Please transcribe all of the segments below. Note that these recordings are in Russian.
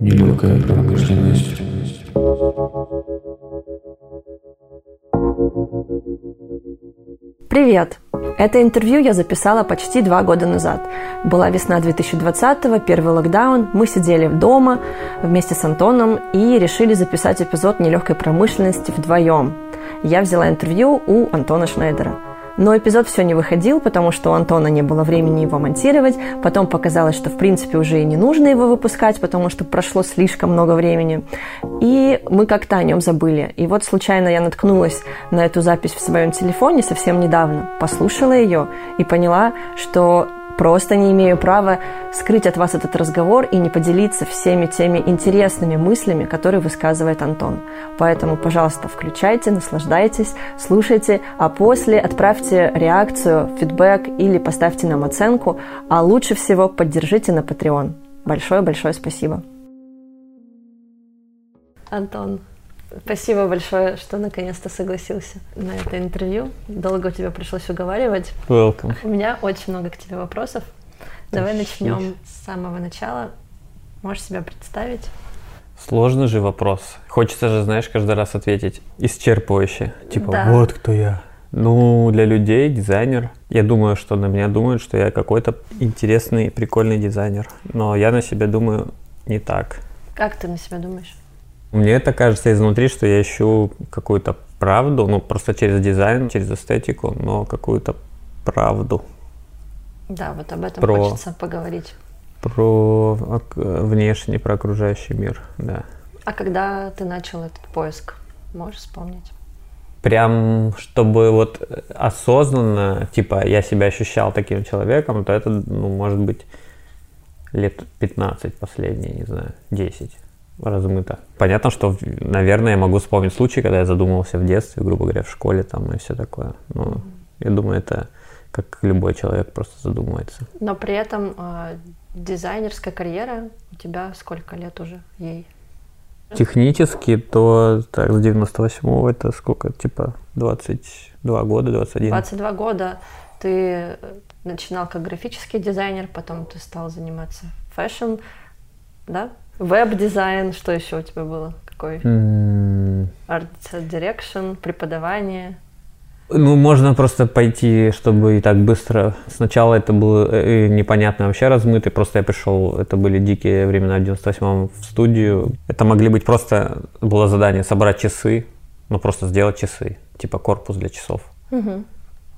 Нелегкая промышленность. Привет! Это интервью я записала почти два года назад. Была весна 2020-го, первый локдаун. Мы сидели дома вместе с Антоном и решили записать эпизод нелегкой промышленности вдвоем. Я взяла интервью у Антона Шнайдера – но эпизод все не выходил, потому что у Антона не было времени его монтировать. Потом показалось, что в принципе уже и не нужно его выпускать, потому что прошло слишком много времени. И мы как-то о нем забыли. И вот случайно я наткнулась на эту запись в своем телефоне совсем недавно, послушала ее и поняла, что Просто не имею права скрыть от вас этот разговор и не поделиться всеми теми интересными мыслями, которые высказывает Антон. Поэтому, пожалуйста, включайте, наслаждайтесь, слушайте, а после отправьте реакцию, фидбэк или поставьте нам оценку, а лучше всего поддержите на Patreon. Большое-большое спасибо. Антон, Спасибо большое, что наконец-то согласился на это интервью. Долго тебе пришлось уговаривать. Welcome. У меня очень много к тебе вопросов. Давай начнем с самого начала. Можешь себя представить? Сложный же вопрос. Хочется же, знаешь, каждый раз ответить исчерпывающе. Типа, да. вот кто я. Ну, для людей дизайнер. Я думаю, что на меня думают, что я какой-то интересный, прикольный дизайнер. Но я на себя думаю не так. Как ты на себя думаешь? Мне это кажется изнутри, что я ищу какую-то правду, ну просто через дизайн, через эстетику, но какую-то правду. Да, вот об этом про, хочется поговорить. Про внешний, про окружающий мир, да. А когда ты начал этот поиск, можешь вспомнить? Прям, чтобы вот осознанно, типа, я себя ощущал таким человеком, то это, ну, может быть, лет 15 последние, не знаю, 10 размыто. Понятно, что, наверное, я могу вспомнить случай, когда я задумывался в детстве, грубо говоря, в школе там и все такое. Но mm-hmm. я думаю, это как любой человек просто задумывается. Но при этом э, дизайнерская карьера у тебя сколько лет уже ей? Технически, то так, с 98-го это сколько, типа 22 года, 21. 22 года ты начинал как графический дизайнер, потом ты стал заниматься fashion, да? Веб-дизайн, что еще у тебя было? Какой? Art Direction, преподавание. Ну, можно просто пойти, чтобы и так быстро. Сначала это было э, непонятно вообще размытый, просто я пришел, это были дикие времена в 98-м в студию. Это могли быть просто, было задание собрать часы, ну просто сделать часы, типа корпус для часов. Угу.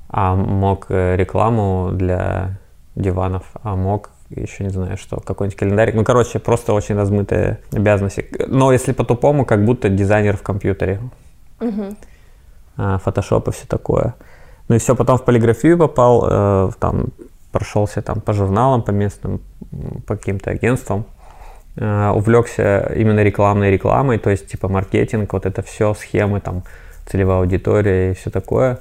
А мог э, рекламу для диванов, а мог еще не знаю что, какой-нибудь календарик. Ну, короче, просто очень размытые обязанности. Но если по-тупому, как будто дизайнер в компьютере. Угу. Фотошоп и все такое. Ну и все, потом в полиграфию попал, э, там прошелся там по журналам, по местным, по каким-то агентствам. Э, увлекся именно рекламной рекламой, то есть типа маркетинг, вот это все, схемы, там целевая аудитория и все такое.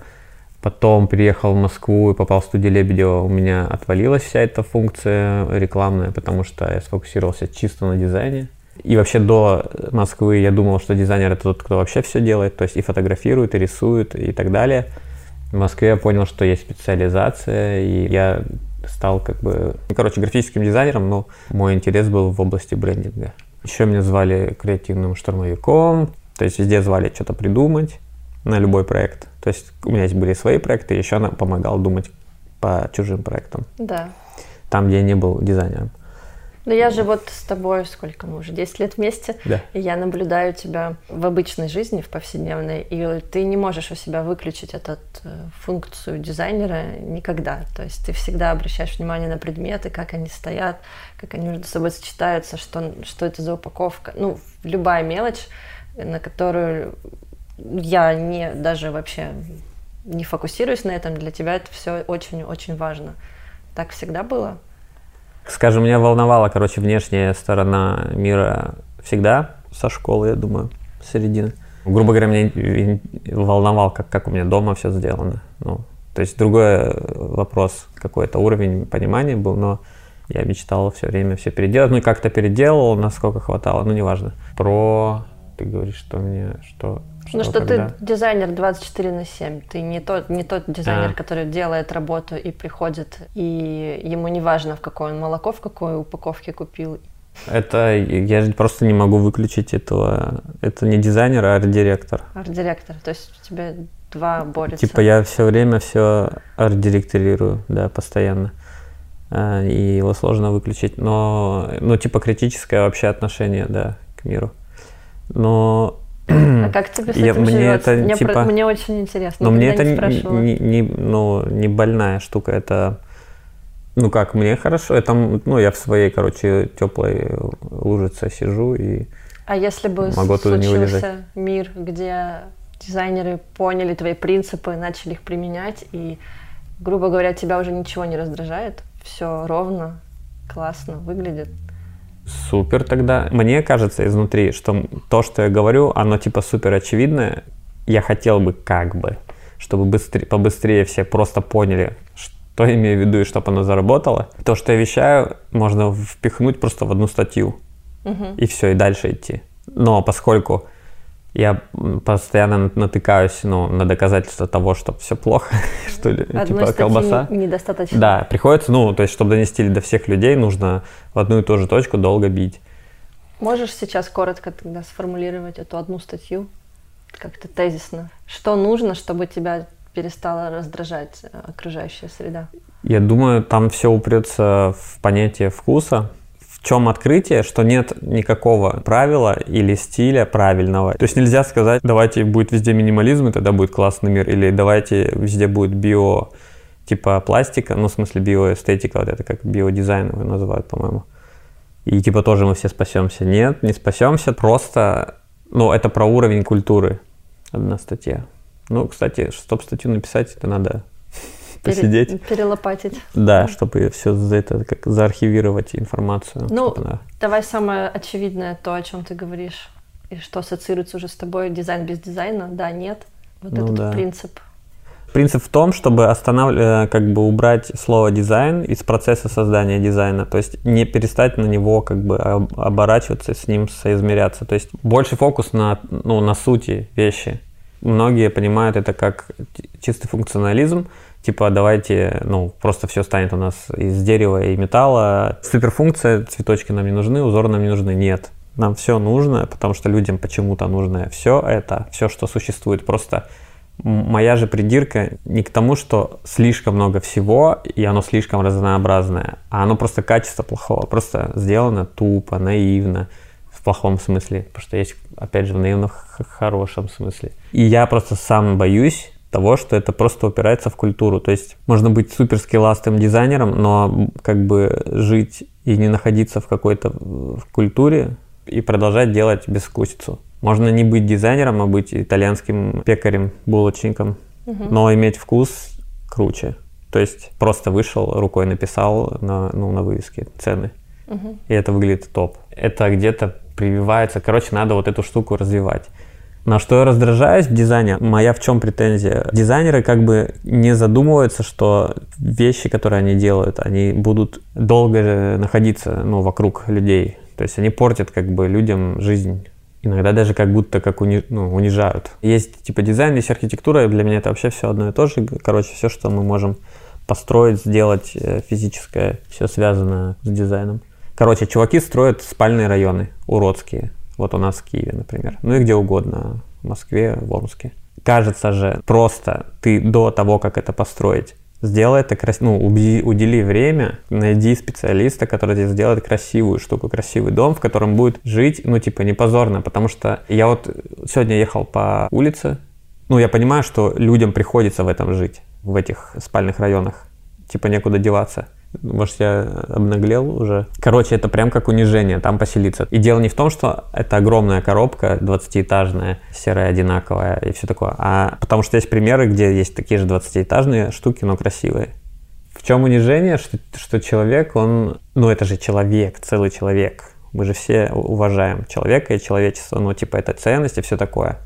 Потом приехал в Москву и попал в студию Лебедева. У меня отвалилась вся эта функция рекламная, потому что я сфокусировался чисто на дизайне. И вообще до Москвы я думал, что дизайнер это тот, кто вообще все делает, то есть и фотографирует, и рисует, и так далее. В Москве я понял, что есть специализация, и я стал как бы, ну, короче, графическим дизайнером, но мой интерес был в области брендинга. Еще меня звали креативным штурмовиком, то есть везде звали что-то придумать на любой проект. То есть у меня были свои проекты, еще она помогала думать по чужим проектам. Да. Там, где я не был дизайнером. Ну, я же вот с тобой, сколько мы уже, 10 лет вместе, да. и я наблюдаю тебя в обычной жизни, в повседневной, и ты не можешь у себя выключить эту э, функцию дизайнера никогда. То есть ты всегда обращаешь внимание на предметы, как они стоят, как они между собой сочетаются, что, что это за упаковка. Ну, любая мелочь, на которую я не даже вообще не фокусируюсь на этом, для тебя это все очень-очень важно. Так всегда было? Скажем, меня волновала, короче, внешняя сторона мира всегда со школы, я думаю, середины. Грубо говоря, меня волновал, как, как у меня дома все сделано. Ну, то есть другой вопрос, какой-то уровень понимания был, но я мечтал все время все переделать. Ну и как-то переделал, насколько хватало, ну неважно. Про Ты говоришь, что мне, что... Ну что когда? ты дизайнер 24 на 7, ты не тот, не тот дизайнер, А. который делает работу и приходит, и ему не важно, в какое он молоко, в какой упаковке купил. Это я просто не могу выключить этого. Это не дизайнер, а арт-директор. Арт-директор, то есть у тебя два борются. Типа я все время все арт-директорирую, да, постоянно. А, И его сложно выключить. Но, ну, типа критическое вообще отношение, да, к миру. Но А как тебе с Я- этим мне живется? это, мне, про- типа- мне очень интересно. Но мне это не не, не- не- ну, не больная штука, это, ну как, мне хорошо, это, ну, я в своей, короче, теплой лужице сижу и А если бы Могу случился мир, где дизайнеры поняли твои принципы, начали их применять, и, грубо говоря, тебя уже ничего не раздражает, все ровно, классно выглядит. Супер тогда. Мне кажется изнутри, что то, что я говорю, оно типа супер очевидное. Я хотел бы как бы, чтобы быстрее, побыстрее все просто поняли, что я имею в виду и чтобы оно заработало. То, что я вещаю, можно впихнуть просто в одну статью. и все, и дальше идти. Но поскольку я постоянно натыкаюсь ну, на доказательства того, что все плохо, что ли, Одной типа колбаса. не- недостаточно. Да, приходится, ну, то есть, чтобы донести до всех людей, нужно в одну и ту же точку долго бить. Можешь сейчас коротко тогда сформулировать эту одну статью, как-то тезисно? Что нужно, чтобы тебя перестала раздражать э, окружающая среда? Я думаю, там все упрется в понятие вкуса. Чем открытие, что нет никакого правила или стиля правильного. То есть нельзя сказать, давайте будет везде минимализм, и тогда будет классный мир, или давайте везде будет био, типа пластика, ну, в смысле биоэстетика, вот это как биодизайн его называют, по-моему. И типа тоже мы все спасемся. Нет, не спасемся, просто, ну, это про уровень культуры одна статья. Ну, кстати, чтобы статью написать, это надо Пере- посидеть. Перелопатить. Да, чтобы все за это как заархивировать информацию. Ну, она- Давай самое очевидное, то, о чем ты говоришь, и что ассоциируется уже с тобой, дизайн без дизайна, да, нет. Вот Ну этот да. принцип. Принцип в том, чтобы останавливать, как бы убрать слово дизайн из процесса создания дизайна, то есть не перестать на него как бы об- оборачиваться, с ним соизмеряться. То есть больше фокус на, ну, на сути вещи. Многие понимают это как чистый функционализм, типа давайте, ну, просто все станет у нас из дерева и металла. Суперфункция, цветочки нам не нужны, узоры нам не нужны. Нет, нам все нужно, потому что людям почему-то нужно все это, все, что существует. Просто моя же придирка не к тому, что слишком много всего, и оно слишком разнообразное, а оно просто качество плохого, просто сделано тупо, наивно, в плохом смысле, потому что есть, опять же, в наивно х- хорошем смысле. И я просто сам боюсь того, что это просто упирается в культуру. То есть можно быть супер скилластым дизайнером, но как бы жить и не находиться в какой-то в культуре и продолжать делать безвкусицу. Можно не быть дизайнером, а быть итальянским пекарем, булочником, но иметь вкус круче. То есть просто вышел, рукой написал на, ну, на вывеске цены. И это выглядит топ. Это где-то прививается. Короче, надо вот эту штуку развивать. На что я раздражаюсь в дизайне? Моя в чем претензия? Дизайнеры как бы не задумываются, что вещи, которые они делают, они будут долго находиться ну, вокруг людей. То есть они портят как бы людям жизнь. Иногда даже как будто как уни- ну, унижают. Есть типа дизайн, есть архитектура, и для меня это вообще все одно и то же. Короче, все, что мы можем построить, сделать э, физическое, все связано с дизайном. Короче, чуваки строят спальные районы уродские. Вот у нас в Киеве, например. Ну и где угодно. В Москве, в Омске. Кажется же, просто ты до того, как это построить, сделай это красиво, ну, уби- удели время, найди специалиста, который тебе сделает красивую штуку, красивый дом, в котором будет жить, ну, типа, не позорно, потому что я вот сегодня ехал по улице, ну, я понимаю, что людям приходится в этом жить, в этих спальных районах, типа, некуда деваться. Может, я обнаглел уже? Короче, это прям как унижение, там поселиться. И дело не в том, что это огромная коробка, 20-этажная, серая, одинаковая и все такое, а потому что есть примеры, где есть такие же 20-этажные штуки, но красивые. В чем унижение, что, что человек, он, ну это же человек, целый человек. Мы же все уважаем человека и человечество, ну типа это ценность и все такое.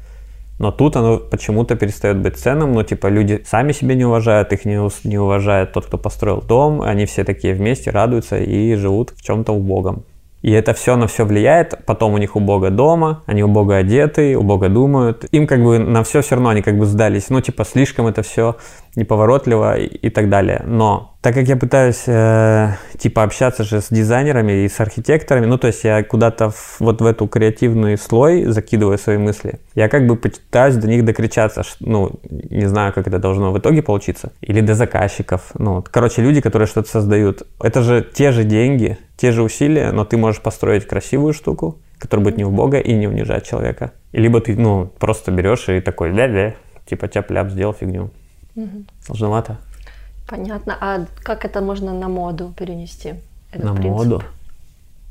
Но тут оно почему-то перестает быть ценным, ну типа люди сами себя не уважают, их не, не уважает тот, кто построил дом, они все такие вместе радуются и живут в чем-то убогом. И это все на все влияет. Потом у них убого дома, они убого одеты, убого думают. Им как бы на все все равно они как бы сдались. Ну, типа, слишком это все неповоротливо и, и так далее. Но так как я пытаюсь э, типа общаться же с дизайнерами и с архитекторами, ну то есть я куда-то в, вот в эту креативный слой закидываю свои мысли, я как бы пытаюсь до них докричаться, что, ну не знаю, как это должно в итоге получиться, или до заказчиков, ну короче люди, которые что-то создают, это же те же деньги, те же усилия, но ты можешь построить красивую штуку, которая будет не убогая и не унижать человека, либо ты ну просто берешь и такой ля-ля, типа тяп-ляп сделал фигню. Угу. Сложновато. Понятно. А как это можно на моду перенести? Этот на принцип? моду?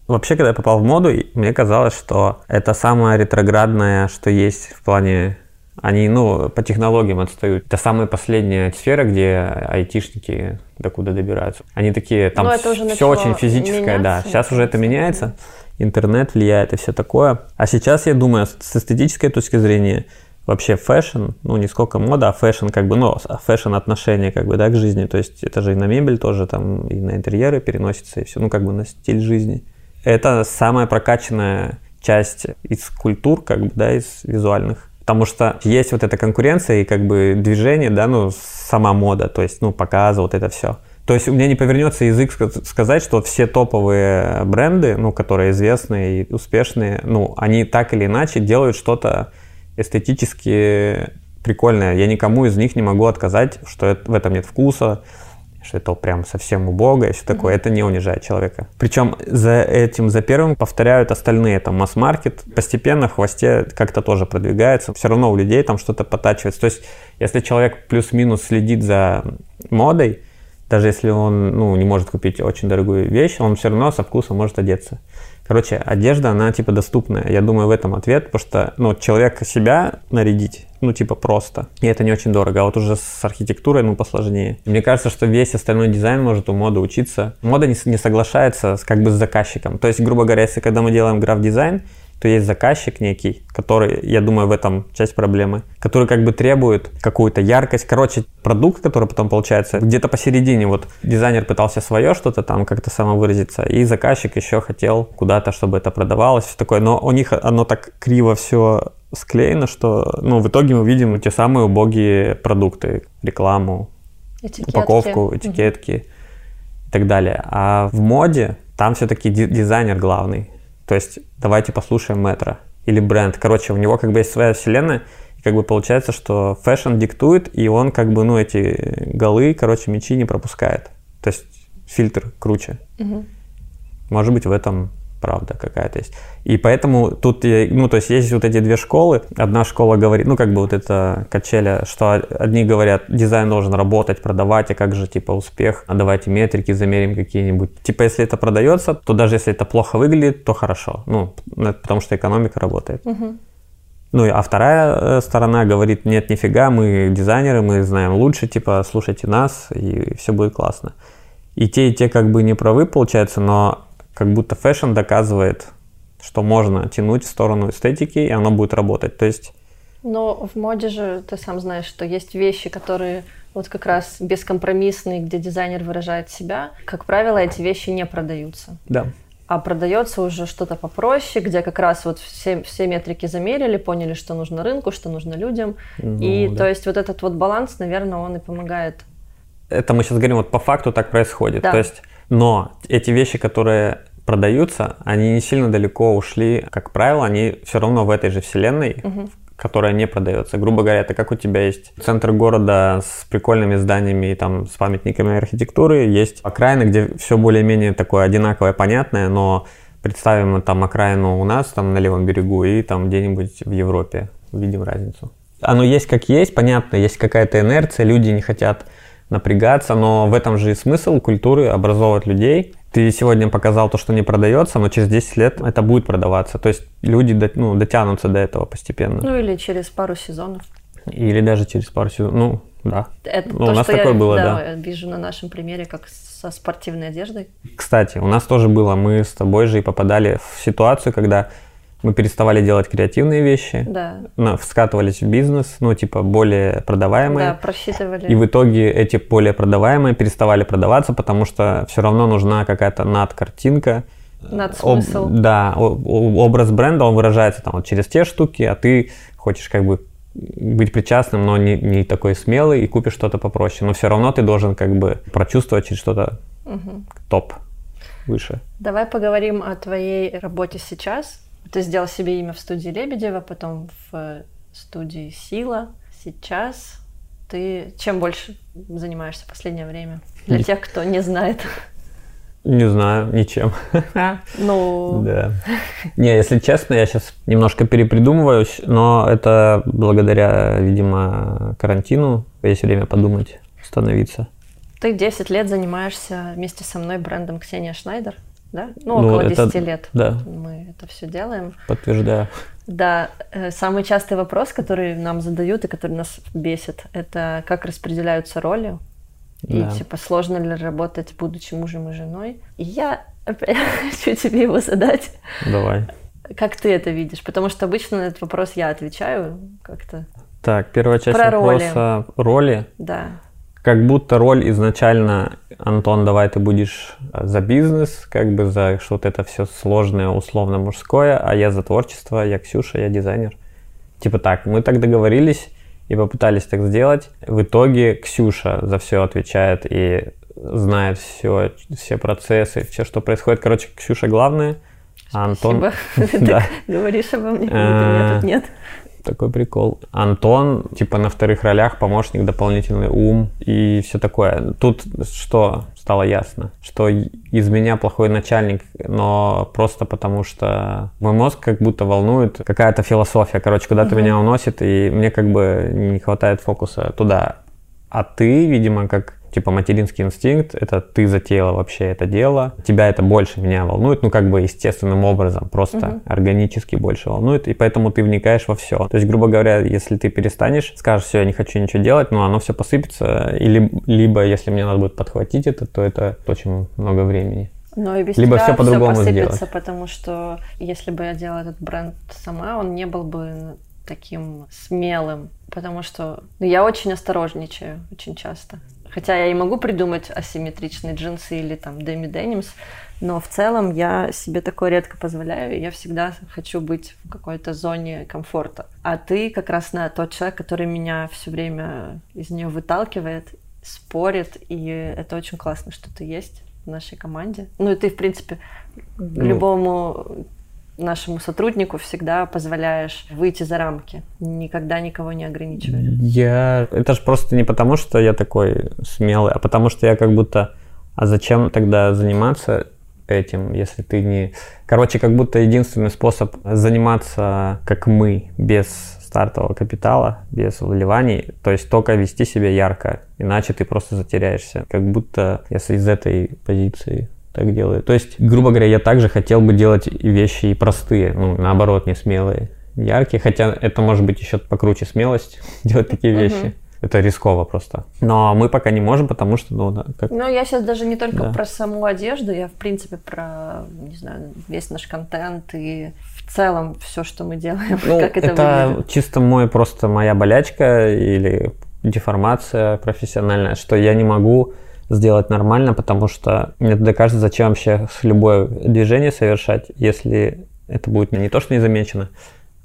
Вообще, когда я попал в моду, мне казалось, что это самое ретроградное, что есть в плане... Они, ну, по технологиям отстают. Это самая последняя сфера, где айтишники докуда добираются. Они такие, там все очень физическое, да. Сейчас уже это меняется, интернет влияет и все такое. А сейчас, я думаю, с эстетической точки зрения, вообще fashion, ну не сколько мода, а fashion как бы, ну fashion отношение как бы, да, к жизни, то есть это же и на мебель тоже там, и на интерьеры переносится, и все, ну как бы на стиль жизни. Это самая прокачанная часть из культур, как бы, да, из визуальных. Потому что есть вот эта конкуренция и как бы движение, да, ну, сама мода, то есть, ну, показы, вот это все. То есть у меня не повернется язык сказать, что все топовые бренды, ну, которые известные и успешные, ну, они так или иначе делают что-то эстетически прикольное. Я никому из них не могу отказать, что это, в этом нет вкуса, что это прям совсем убого и все такое. Mm-hmm. Это не унижает человека. Причем за этим, за первым повторяют остальные. Там масс-маркет постепенно в хвосте как-то тоже продвигается. Все равно у людей там что-то потачивается. То есть, если человек плюс-минус следит за модой, даже если он ну, не может купить очень дорогую вещь, он все равно со вкусом может одеться. Короче, одежда, она типа доступная. Я думаю, в этом ответ, потому что, ну, человека себя нарядить, ну, типа просто. И это не очень дорого. А вот уже с архитектурой, ну, посложнее. Мне кажется, что весь остальной дизайн может у моды учиться. Мода не, не соглашается с, как бы с заказчиком. То есть, грубо говоря, если когда мы делаем граф-дизайн, то есть заказчик некий, который, я думаю, в этом часть проблемы, который как бы требует какую-то яркость. Короче, продукт, который потом получается где-то посередине. Вот дизайнер пытался свое что-то там как-то самовыразиться, и заказчик еще хотел куда-то, чтобы это продавалось, все такое. Но у них оно так криво все склеено, что ну, в итоге мы видим те самые убогие продукты, рекламу, этикетки. упаковку, этикетки угу. и так далее. А в моде там все-таки дизайнер главный. То есть давайте послушаем Метро или бренд. Короче, у него как бы есть своя вселенная, и как бы получается, что fashion диктует, и он как бы, ну, эти голы, короче, мячи не пропускает. То есть фильтр круче. Угу. Может быть, в этом правда какая-то есть. И поэтому тут, ну, то есть есть вот эти две школы. Одна школа говорит, ну, как бы вот это качеля, что одни говорят, дизайн должен работать, продавать, а как же, типа, успех, а давайте метрики замерим какие-нибудь. Типа, если это продается, то даже если это плохо выглядит, то хорошо. Ну, потому что экономика работает. Угу. Ну, а вторая э, сторона говорит, нет, нифига, мы дизайнеры, мы знаем лучше, типа, слушайте нас, и все будет классно. И те, и те как бы не правы, получается, но как будто fashion доказывает, что можно тянуть в сторону эстетики, и оно будет работать. То есть... Но в моде же ты сам знаешь, что есть вещи, которые вот как раз бескомпромиссные, где дизайнер выражает себя. Как правило, эти вещи не продаются. Да. А продается уже что-то попроще, где как раз вот все, все метрики замерили, поняли, что нужно рынку, что нужно людям. Ну, и да. то есть вот этот вот баланс, наверное, он и помогает. Это мы сейчас говорим, вот по факту так происходит. Да. То есть но эти вещи, которые продаются, они не сильно далеко ушли. Как правило, они все равно в этой же вселенной, угу. которая не продается. Грубо говоря, это как у тебя есть центр города с прикольными зданиями и там с памятниками архитектуры, есть окраины, где все более-менее такое одинаковое, понятное, но представим там окраину у нас, там на левом берегу, и там где-нибудь в Европе. Видим разницу. Оно есть как есть, понятно, есть какая-то инерция, люди не хотят напрягаться, но в этом же и смысл культуры образовывать людей. Ты сегодня показал то, что не продается, но через 10 лет это будет продаваться. То есть люди ну, дотянутся до этого постепенно. Ну или через пару сезонов. Или даже через пару сезонов. Ну, да. Это ну, то, у нас такое я, было, да, да. вижу на нашем примере, как со спортивной одеждой. Кстати, у нас тоже было. Мы с тобой же и попадали в ситуацию, когда мы переставали делать креативные вещи, да. скатывались в бизнес, ну, типа, более продаваемые. Да, просчитывали. И в итоге эти более продаваемые переставали продаваться, потому что все равно нужна какая-то надкартинка, Надсмысл. об- да, образ бренда, он выражается там вот через те штуки, а ты хочешь как бы быть причастным, но не, не такой смелый и купишь что-то попроще. Но все равно ты должен как бы прочувствовать через что-то Мгм. топ выше. Давай поговорим о твоей работе сейчас. Ты сделал себе имя в студии Лебедева, потом в э, студии Сила. Сейчас ты чем больше занимаешься в последнее время? Для Не- тех, кто не знает. Не знаю, ничем. Ну, Да. Не, если честно, я сейчас немножко перепридумываюсь, но это благодаря, видимо, карантину. Есть время подумать, остановиться. ты 10 лет занимаешься вместе со мной брендом Ксения Шнайдер, да? Ну, Ну, около это- 10 лет. Да, Мы это все делаем. подтверждаю. Да, э, самый частый вопрос, который нам задают и который нас бесит, это как распределяются роли. И Да. типа сложно ли работать, будучи мужем и женой. И я опять хочу тебе его задать. Давай. Как ты это видишь? Потому что обычно на этот вопрос я отвечаю как-то. Так, первая часть Про роли. вопроса роли. Да. Как будто роль изначально, Антон, давай ты будешь за бизнес, как бы за что-то это все сложное, условно мужское, а я за творчество, я Ксюша, я дизайнер. Типа так, мы так договорились и попытались так сделать. В итоге Ксюша за все отвечает и знает все, все процессы, все, что происходит. Короче, Ксюша главная, а Антон... Спасибо. Ты говоришь обо мне, меня тут нет. Такой прикол. Антон, типа, на вторых ролях помощник, дополнительный ум и все такое. Тут что стало ясно? Что из меня плохой начальник, но просто потому что мой мозг как будто волнует какая-то философия, короче, куда-то Мгм. меня уносит, и мне как бы не хватает фокуса туда. А ты, видимо, как типа материнский инстинкт, это ты затеяла вообще это дело, тебя это больше меня волнует, ну как бы естественным образом, просто Мгм. органически больше волнует, и поэтому ты вникаешь во все. То есть, грубо говоря, если ты перестанешь, скажешь, все, я не хочу ничего делать, но оно все посыпется, или, либо если мне надо будет подхватить это, то это очень много времени. Но и без Либо тебя всё по-другому посыпется, сделать. потому что если бы я делала этот бренд сама, он не был бы таким смелым, потому что ну, я очень осторожничаю очень часто. Хотя я и могу придумать асимметричные джинсы или там Деми Денимс, но в целом я себе такое редко позволяю, и я всегда хочу быть в какой-то зоне комфорта. А ты как раз на тот человек, который меня все время из нее выталкивает, спорит, и это очень классно, что ты есть в нашей команде. Ну и ты, в принципе, Ну. любому нашему сотруднику всегда позволяешь выйти за рамки, никогда никого не ограничиваешь. Я... Это же просто не потому, что я такой смелый, а потому что я как будто... А зачем тогда заниматься этим, если ты не... Короче, как будто единственный способ заниматься, как мы, без стартового капитала, без вливаний, то есть только вести себя ярко, иначе ты просто затеряешься. Как будто с- из этой позиции так делаю. То есть, грубо говоря, я также хотел бы делать вещи и простые, ну, наоборот, не смелые, яркие, хотя это может быть еще покруче смелость делать такие вещи. Это рисково просто. Но мы пока не можем, потому что, ну, да, как... Но я сейчас даже не только Да. про саму одежду, я в принципе про, не знаю, весь наш контент и в целом все, что мы делаем, Ну, как это, это выглядит. чисто мой просто моя болячка или деформация профессиональная, что я не могу сделать нормально, потому что мне тогда кажется, зачем вообще любое движение совершать, если это будет не то, что не замечено,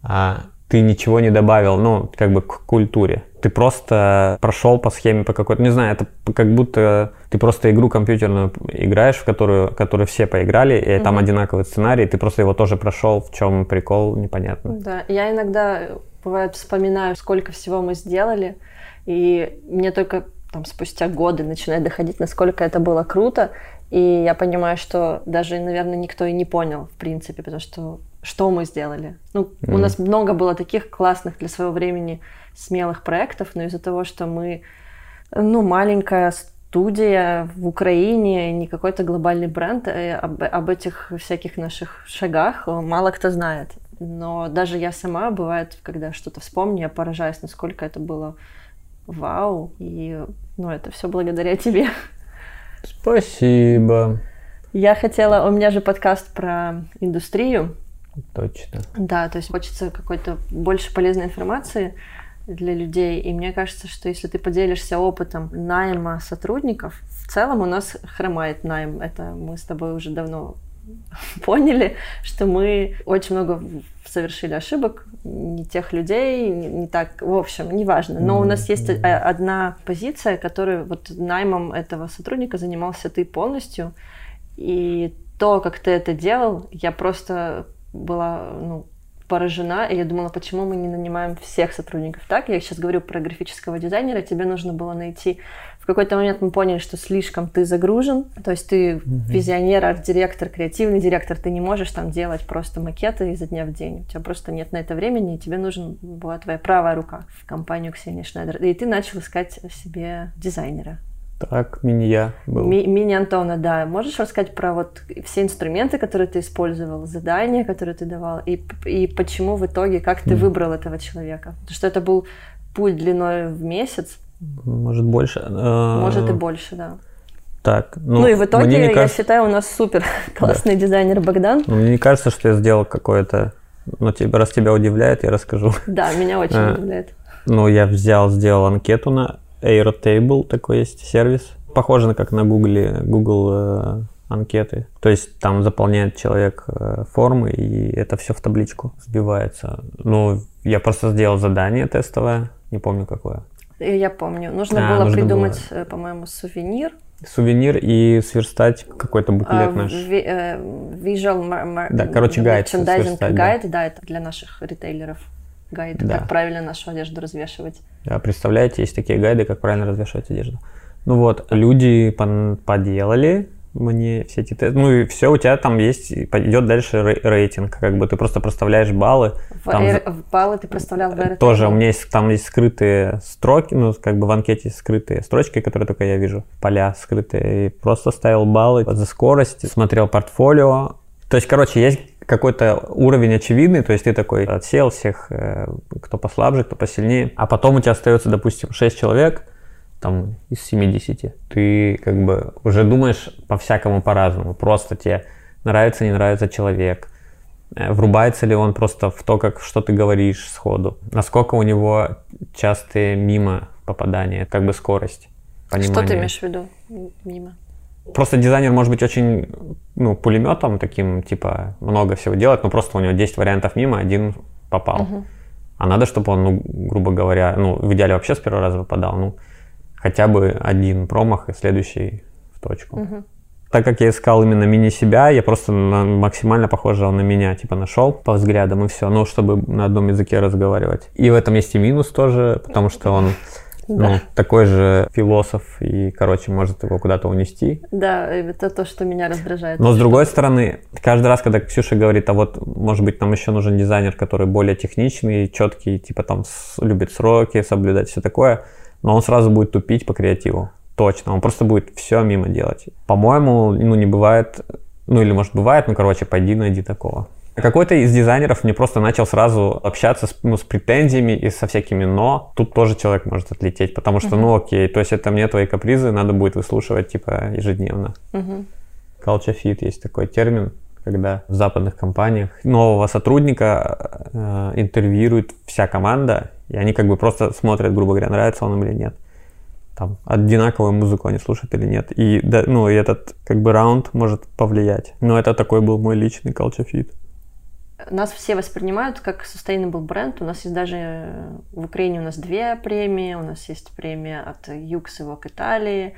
а ты ничего не добавил, ну, как бы к культуре. Ты просто прошел по схеме по какой-то, не знаю, это как будто ты просто игру компьютерную играешь, в которую, которую все поиграли, и там Мгм. одинаковый сценарий, ты просто его тоже прошел, в чем прикол, непонятно. Да, я иногда, бывает, вспоминаю, сколько всего мы сделали, и мне только там спустя годы начинает доходить, насколько это было круто, и я понимаю, что даже, наверное, никто и не понял, в принципе, потому что что мы сделали. Ну, у Мгм. нас много было таких классных для своего времени смелых проектов, но из-за того, что мы, ну, маленькая студия в Украине, не какой-то глобальный бренд, э, об, об этих всяких наших шагах э, мало кто знает. Но даже я сама, бывает, когда что-то вспомню, я поражаюсь, насколько это было вау. И, ну, это все благодаря тебе. Спасибо. Я хотела, у меня же подкаст про индустрию, Точно. Да, то есть хочется какой-то больше полезной информации для людей. И мне кажется, что если ты поделишься опытом найма сотрудников, в целом у нас хромает найм. Это мы с тобой уже давно поняли, что мы очень много совершили ошибок, не тех людей, не, не так, в общем, неважно. Но у нас есть одна позиция, которая вот наймом этого сотрудника занимался ты полностью, и то, как ты это делал, я просто была, ну, поражена, и я думала, почему мы не нанимаем всех сотрудников так. Я сейчас говорю про графического дизайнера, тебе нужно было найти... В какой-то момент мы поняли, что слишком ты загружен, то есть ты mm-hmm. визионер, арт-директор, креативный директор, ты не можешь там делать просто макеты изо дня в день. У тебя просто нет на это времени, и тебе нужен была твоя правая рука в компанию Ксении Шнайдер. И ты начал искать себе дизайнера. Так, мини-я был. Ми- мини-Антона, да. Можешь рассказать про вот все инструменты, которые ты использовал, задания, которые ты давал, и, и почему в итоге, как ты mm. выбрал этого человека? Потому что это был путь длиной в месяц. Может, больше. Э, Может, и больше, да. Так, ну, ну и в итоге, я кажется... считаю, у нас супер классный да. дизайнер Богдан. Ну, мне не кажется, что я сделал какое-то... Ну, тебе, раз тебя удивляет, я расскажу. Да, меня очень э, удивляет. Ну, я взял, сделал анкету на Airtable такой есть сервис. Похоже на как на Google, Google э, анкеты. То есть там заполняет человек э, формы, и это все в табличку сбивается. Ну, я просто сделал задание тестовое, не помню какое. Я помню. Нужно а, было нужно придумать, было... Э, по-моему, сувенир. Сувенир и сверстать какой-то буклет а, наш. Ви, э, visual да, короче, гайд. Merchandising гайд, да. да, это для наших ритейлеров гайд, да. как правильно нашу одежду развешивать. Да, представляете, есть такие гайды, как правильно развешивать одежду. Ну вот, люди поделали мне все эти тесты. Ну и все, у тебя там есть, идет дальше рейтинг. Как бы ты просто проставляешь баллы. В, там, эр, в баллы ты проставлял в эр, Тоже, у меня есть, там есть скрытые строки, ну как бы в анкете скрытые строчки, которые только я вижу, поля скрытые. И просто ставил баллы за скорость, смотрел портфолио. То есть, короче, есть какой-то уровень очевидный, то есть ты такой отсел всех, э, кто послабже, кто посильнее, а потом у тебя остается, допустим, 6 человек, там, из 70, ты как бы уже думаешь по-всякому по-разному, просто тебе нравится, не нравится человек, э, врубается ли он просто в то, как, что ты говоришь сходу, насколько у него частые мимо попадания, как бы скорость, понимание. Что ты имеешь в виду мимо? Просто дизайнер может быть очень, ну, пулеметом таким, типа, много всего делать, но просто у него 10 вариантов мимо, один попал. Угу. А надо, чтобы он, ну, грубо говоря, ну, в идеале вообще с первого раза попадал, ну, хотя бы один промах и следующий в точку. Угу. Так как я искал именно мини-себя, я просто на, максимально похожего на меня, типа, нашел по взглядам и все, ну, чтобы на одном языке разговаривать. И в этом есть и минус тоже, потому что он да. Ну, такой же философ и, короче, может его куда-то унести. Да, это то, что меня раздражает. Но с другой стороны, каждый раз, когда Ксюша говорит, а вот, может быть, нам еще нужен дизайнер, который более техничный, четкий, типа там с, любит сроки соблюдать, все такое, но он сразу будет тупить по креативу. Точно, он просто будет все мимо делать. По-моему, ну, не бывает, ну, или, может, бывает, ну, короче, пойди найди такого. Какой-то из дизайнеров мне просто начал сразу общаться с, ну, с претензиями и со всякими «но». Тут тоже человек может отлететь, потому что, uh-huh. ну окей, то есть это мне твои капризы надо будет выслушивать типа ежедневно. Uh-huh. Culture fit есть такой термин, когда в западных компаниях нового сотрудника э, интервьюирует вся команда, и они как бы просто смотрят, грубо говоря, нравится он им или нет. Там одинаковую музыку они слушают или нет. И, да, ну, и этот как бы раунд может повлиять. Но это такой был мой личный culture fit нас все воспринимают как sustainable бренд. У нас есть даже в Украине у нас две премии, у нас есть премия от Юкс и Вок Италии,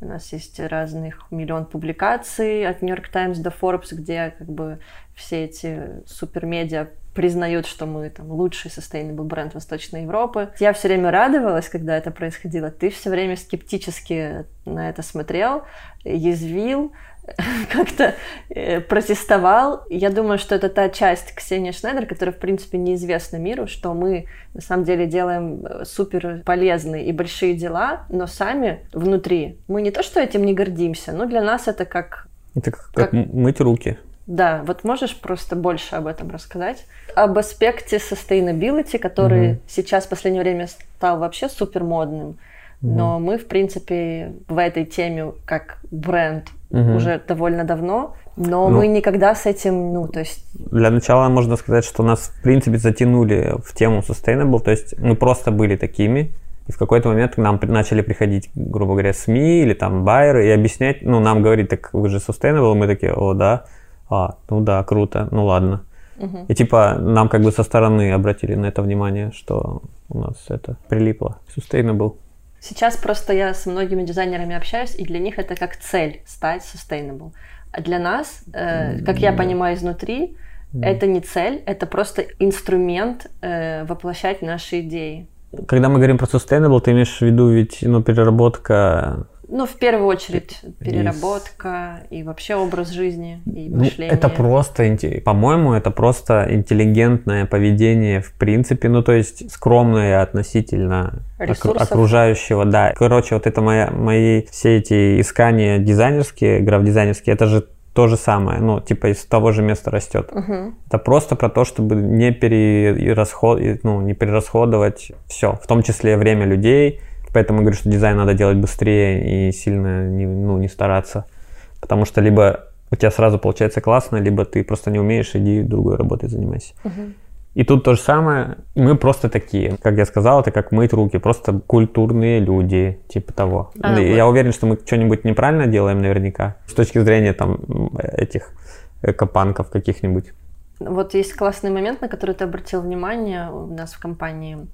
у нас есть разных миллион публикаций от New York Times до Forbes, где как бы все эти супермедиа признают, что мы там лучший sustainable бренд Восточной Европы. Я все время радовалась, когда это происходило. Ты все время скептически на это смотрел, язвил, как-то э, протестовал. Я думаю, что это та часть Ксении Шнайдер, которая, в принципе, неизвестна миру, что мы, на самом деле, делаем э, супер полезные и большие дела, но сами внутри мы не то, что этим не гордимся, но для нас это как... Это как, как... мыть руки. Да, вот можешь просто больше об этом рассказать? Об аспекте sustainability, который угу. сейчас в последнее время стал вообще супер модным. Но мы, в принципе, в этой теме как бренд угу. уже довольно давно, но ну, мы никогда с этим, ну, то есть... Для начала можно сказать, что нас, в принципе, затянули в тему sustainable, то есть мы просто были такими, и в какой-то момент к нам начали приходить, грубо говоря, СМИ или там байеры и объяснять, ну, нам говорить, так вы же sustainable, мы такие, о, да, а, ну да, круто, ну ладно. Мгм. И типа нам как бы со стороны обратили на это внимание, что у нас это прилипло. Sustainable. Сейчас просто я с многими дизайнерами общаюсь, и для них это как цель стать sustainable. А для нас, э, как я понимаю изнутри, это не цель, это просто инструмент э, воплощать наши идеи. Когда мы говорим про sustainable, ты имеешь в виду ведь ну, переработка Ну, в первую очередь, переработка и вообще образ жизни и Ну, мышление. это просто, по-моему, это просто интеллигентное поведение в принципе, ну то есть скромное относительно Ресурсов. окружающего, да. Короче, вот это моя, мои все эти искания дизайнерские, граф-дизайнерские, это же то же самое, ну типа из того же места растет. Мгм. Это просто про то, чтобы не, перерасход... ну, не перерасходовать все, в том числе время людей. Поэтому я говорю, что дизайн надо делать быстрее и сильно не, ну, не стараться. Потому что либо у тебя сразу получается классно, либо ты просто не умеешь, иди другой работой занимайся. Мгм. И тут то же самое, мы просто такие, как я сказал, это как мыть руки, просто культурные люди, типа того. А, вот. Я уверен, что мы что-нибудь неправильно делаем наверняка, с точки зрения там этих экопанков каких-нибудь. Вот есть классный момент, на который ты обратил внимание у нас в компании.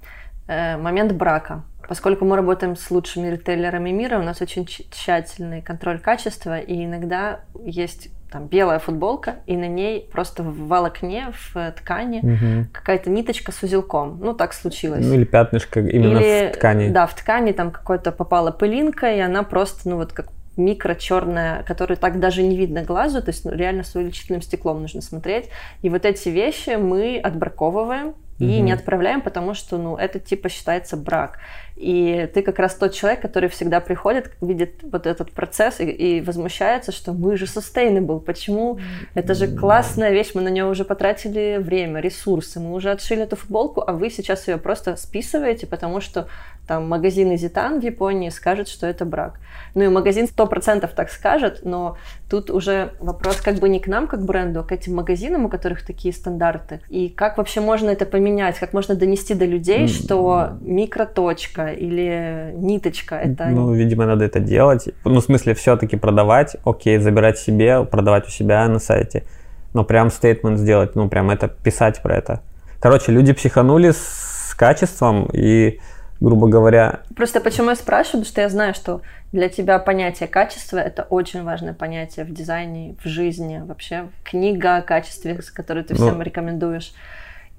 Э, момент брака. Поскольку мы работаем с лучшими ритейлерами мира, у нас очень тщ- тщательный контроль качества, и иногда есть там белая футболка, и на ней просто в волокне, в ткани Мгм. какая-то ниточка с узелком. Ну, так случилось. Ну или пятнышко именно Или, в ткани. Да, в ткани там какой-то попала пылинка, и она просто, ну вот как микро черная, которую так даже не видно глазу, то есть ну, реально с увеличительным стеклом нужно смотреть. И вот эти вещи мы отбраковываем и не отправляем, потому что, ну, это типа считается брак. И ты как раз тот человек, который всегда приходит, видит вот этот процесс и, и возмущается, что мы же sustainable, почему? Это же классная вещь, мы на нее уже потратили время, ресурсы, мы уже отшили эту футболку, а вы сейчас ее просто списываете, потому что там магазин Изитан в Японии скажет, что это брак. Ну и магазин 100% так скажет, но тут уже вопрос как бы не к нам, как бренду, а к этим магазинам, у которых такие стандарты. И как вообще можно это поменять, как можно донести до людей, что микроточка или ниточка это... Ну, видимо, надо это делать. Ну, в смысле, все-таки продавать, окей, забирать себе, продавать у себя на сайте. Но прям стейтмент сделать, ну, прям это, писать про это. Короче, люди психанули с качеством и, грубо говоря, Просто почему я спрашиваю, потому что я знаю, что для тебя понятие качества это очень важное понятие в дизайне, в жизни, вообще книга о качестве, с которой ты Ну. всем рекомендуешь.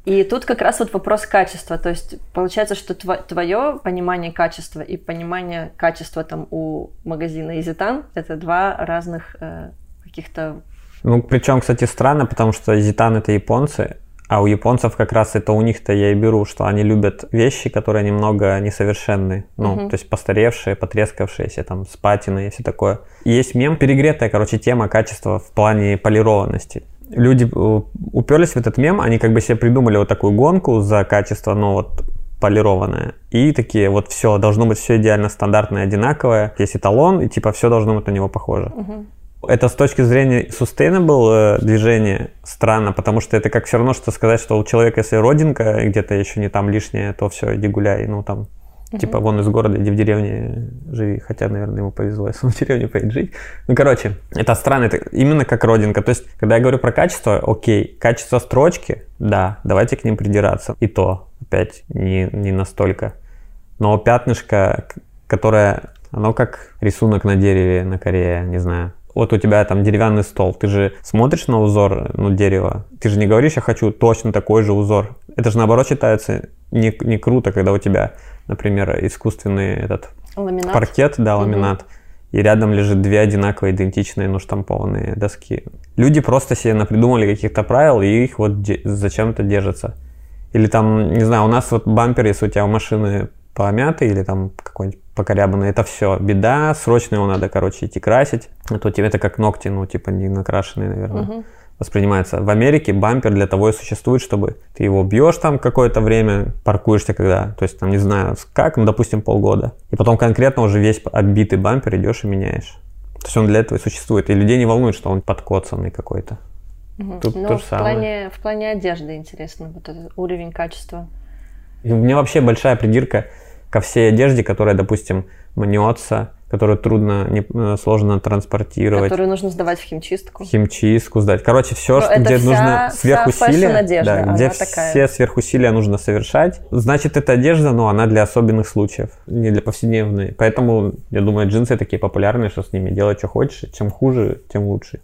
И тут как раз вот вопрос качества. То есть получается, что твое понимание качества и понимание качества там у магазина Изитан это два разных э, каких-то ну, причем, кстати, странно, потому что Зитан это японцы, а у японцев как раз это у них-то я и беру, что они любят вещи, которые немного несовершенны. Ну, Мгм. то есть постаревшие, потрескавшиеся, там, с патиной и все такое. Есть мем, перегретая, короче, тема качества в плане полированности. Люди э, уперлись в этот мем, они как бы себе придумали вот такую гонку за качество, ну вот полированное. И такие, вот все, должно быть все идеально стандартное, одинаковое. Есть эталон, и типа все должно быть на него похоже. Мгм. Это с точки зрения sustainable э, движения странно, потому что это как все равно, что сказать, что у человека, если родинка где-то еще не там лишняя, то все, иди гуляй, ну там, типа вон из города, иди в деревне живи, хотя, наверное, ему повезло, если он в деревне поедет жить. Ну, короче, это странно, это именно как родинка. То есть, когда я говорю про качество, окей, качество строчки, да, давайте к ним придираться. И то, опять, не, не настолько. Но пятнышко, которое, оно как рисунок на дереве на коре, не знаю. Вот у тебя там деревянный стол, ты же смотришь на узор, ну, дерева, ты же не говоришь, я хочу точно такой же узор. Это же наоборот считается не, не круто, когда у тебя, например, искусственный этот ламинат. паркет, да, ламинат, и рядом лежит две одинаковые, идентичные, ну, штампованные доски. Люди просто себе напридумали каких-то правил, и их вот де- зачем-то держатся. Или там, не знаю, у нас вот бампер, если у тебя у машины помятый или там какой-нибудь покорябанный, это все беда, срочно его надо, короче, идти красить. А то тебе это как ногти, ну, типа, не накрашенные, наверное Мгм. воспринимается. В Америке бампер для того и существует, чтобы ты его бьешь там какое-то время, паркуешься когда, то есть там не знаю как, ну допустим полгода, и потом конкретно уже весь оббитый бампер идешь и меняешь. То есть он для этого и существует. И людей не волнует, что он подкоцанный какой-то. Мгм. Тут Но то же в самое. плане, в плане одежды интересно, вот этот уровень качества. И у меня вообще большая придирка ко всей одежде, которая, допустим, мнется, которую трудно, не, э, сложно транспортировать. Которую нужно сдавать в химчистку. Химчистку сдать. Короче, все, Но что, где вся- нужно вся сверхусилия, фэшн-одежда, да, где такая. все сверхусилия нужно совершать, значит, это одежда, но она для особенных случаев, не для повседневной. Поэтому, я думаю, джинсы такие популярные, что с ними делать, что хочешь. Чем хуже, тем лучше.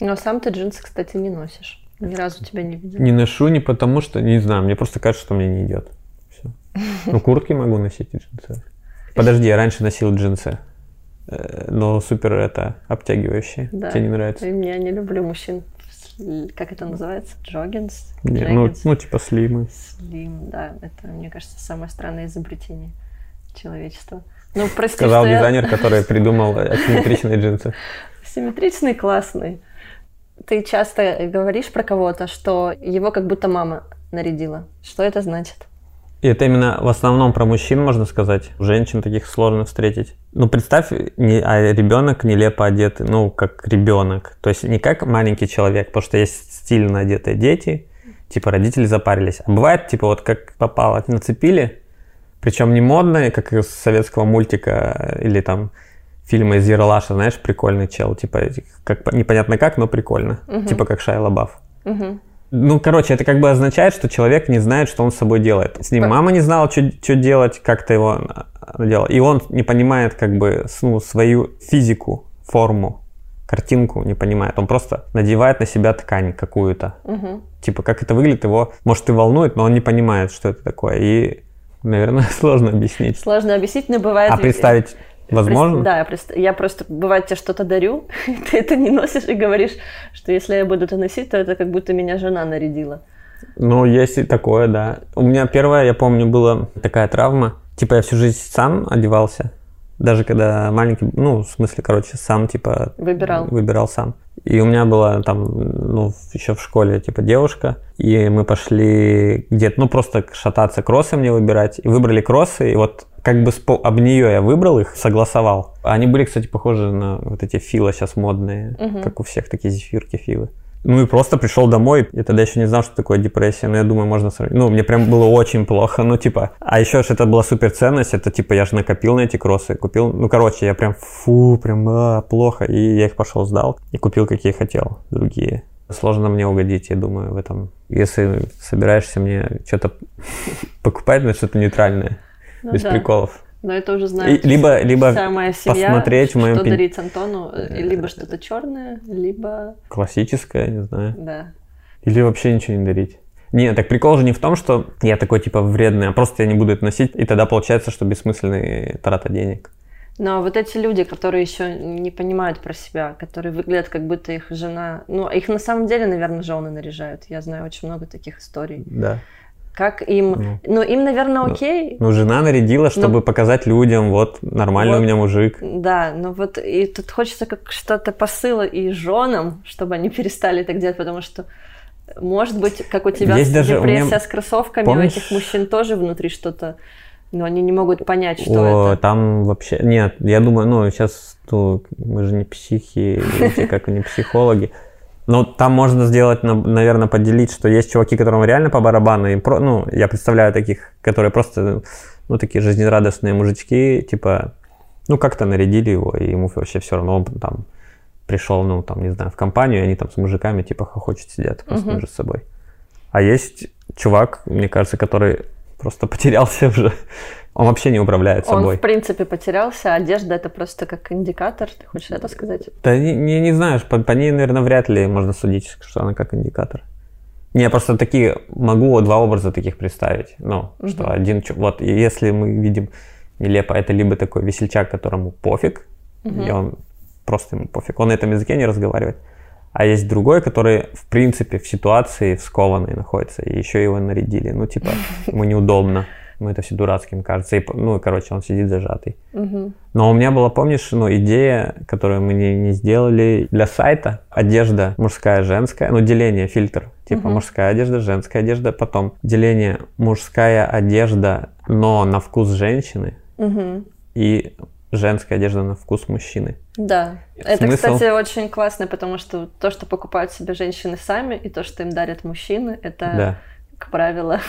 Но сам ты джинсы, кстати, не носишь. Ни разу тебя не видела. Не ношу не потому, что, не знаю, мне просто кажется, что мне не идет. Ну, куртки могу носить и джинсы. Подожди, я раньше носил джинсы. Э, Но супер это обтягивающие. Да. Тебе не нравится? Я не люблю мужчин. Как это называется? Джоггинс? Не, ну, ну, типа слимы. Слим, да. Это, мне кажется, самое странное изобретение человечества. Ну, прости, Сказал что я- дизайнер, который придумал асимметричные джинсы. Симметричный, классный. Ты часто говоришь про кого-то, что его как будто мама нарядила. Что это значит? И это именно в основном про мужчин, можно сказать. Женщин таких сложно встретить. Ну, представь, не, а ребенок нелепо одет, ну, как ребенок. То есть не как маленький человек, потому что есть стильно одетые дети, типа родители запарились. А бывает, типа, вот как попало, нацепили, причем не модные, как из советского мультика или там фильма из Ералаша, знаешь, прикольный чел, типа, как, непонятно как, но прикольно. Мгм. Типа как Шайа Лабаф. Мгм. Ну, короче, это как бы означает, что человек не знает, что он с собой делает. С ним мама не знала, что делать, как-то его а, делал. И он не понимает как бы ну, свою физику, форму, картинку не понимает. Он просто надевает на себя ткань какую-то. Мгм. Типа, как это выглядит, его, может, и волнует, но он не понимает, что это такое. И, наверное, сложно объяснить. Сложно объяснить, но бывает... А представить возможно? Да, я, просто, бывает, тебе что-то дарю, ты это не носишь и говоришь, что если я буду это носить, то это как будто меня жена нарядила. Ну, есть и такое, да. У меня первая, я помню, была такая травма. Типа я всю жизнь сам одевался. Даже когда маленький, ну, в смысле, короче, сам, типа... Выбирал. Выбирал сам. И у меня была там, ну, еще в школе, типа, девушка. И мы пошли где-то, ну, просто шататься, кроссы мне выбирать. И выбрали кроссы, и вот как бы спо- об нее я выбрал их, согласовал. Они были, кстати, похожи на вот эти филы сейчас модные, Мгм. как у всех такие зефирки филы. Ну и просто пришел домой, я тогда еще не знал, что такое депрессия, но я думаю, можно сравнить. Ну, мне прям было очень плохо, ну типа, а еще же это была супер ценность, это типа я же накопил на эти кроссы, купил, ну короче, я прям фу, прям а, плохо, и я их пошел сдал и купил, какие хотел, другие. Сложно мне угодить, я думаю, в этом. Если собираешься мне что-то покупать, ну что-то нейтральное, Ну без да. приколов. Но это уже И знает либо, либо вся моя семья, посмотреть в моем дарить Антону. э, Либо что-то черное, либо... классическое, не знаю. Да. Или вообще ничего не дарить. Не, так прикол же не в том, что я такой типа вредный, а просто я не буду это носить, и тогда получается, что бессмысленный трата денег. Но вот эти люди, которые еще не понимают про себя, которые выглядят, как будто их жена... Ну, их на самом деле, наверное, жены наряжают. Я знаю очень много таких историй. Да. Как им... Ну. Ну, им, наверное, Ну, окей. Ну, жена нарядила, чтобы Ну. показать людям, вот, нормальный Вот. у меня мужик. Да, но вот и тут хочется как что-то посыла и женам, чтобы они перестали так делать, потому что может быть, как у тебя Есть даже у меня- депрессия с кроссовками, Помнишь? у этих мужчин тоже внутри что-то, но они не могут понять, что О, это. там вообще... Нет, я думаю, ну, сейчас ну, мы же не психи, как не психологи. Но там можно сделать, на- наверное, поделить, что есть чуваки, которым реально по барабану. И про, ну, я представляю таких, которые просто, ну, такие жизнерадостные мужички, типа, ну, как-то нарядили его, и ему вообще все равно, он там пришел, ну, там, не знаю, в компанию, и они там с мужиками, типа, хохочут, сидят просто Мгм. между собой. А есть чувак, мне кажется, который просто потерялся уже. Он вообще не управляет Он, собой. в принципе, потерялся, одежда это просто как индикатор, ты хочешь это сказать? Да не, не, не знаешь, по, по ней, наверное, вряд ли можно судить, что она как индикатор. Не, просто такие, могу два образа таких представить. Ну, Мгм. что один, вот если мы видим нелепо, это либо такой весельчак, которому пофиг, Мгм. и он просто ему пофиг, он на этом языке не разговаривает. А есть другой, который, в принципе, в ситуации скованной находится, и еще его нарядили. Ну, типа, ему неудобно, ему это все дурацким кажется. И, ну, короче, он сидит зажатый. Мгм. Но у меня была, помнишь, ну, идея, которую мы не, не сделали для сайта. Одежда мужская, женская, ну, деление, фильтр. Типа Мгм. мужская одежда, женская одежда. Потом деление мужская одежда, но на вкус женщины. Мгм. И женская одежда на вкус мужчины. Да. Это, Смысл? кстати, очень классно, потому что то, что покупают себе женщины сами, и то, что им дарят мужчины, это, Да. как правило,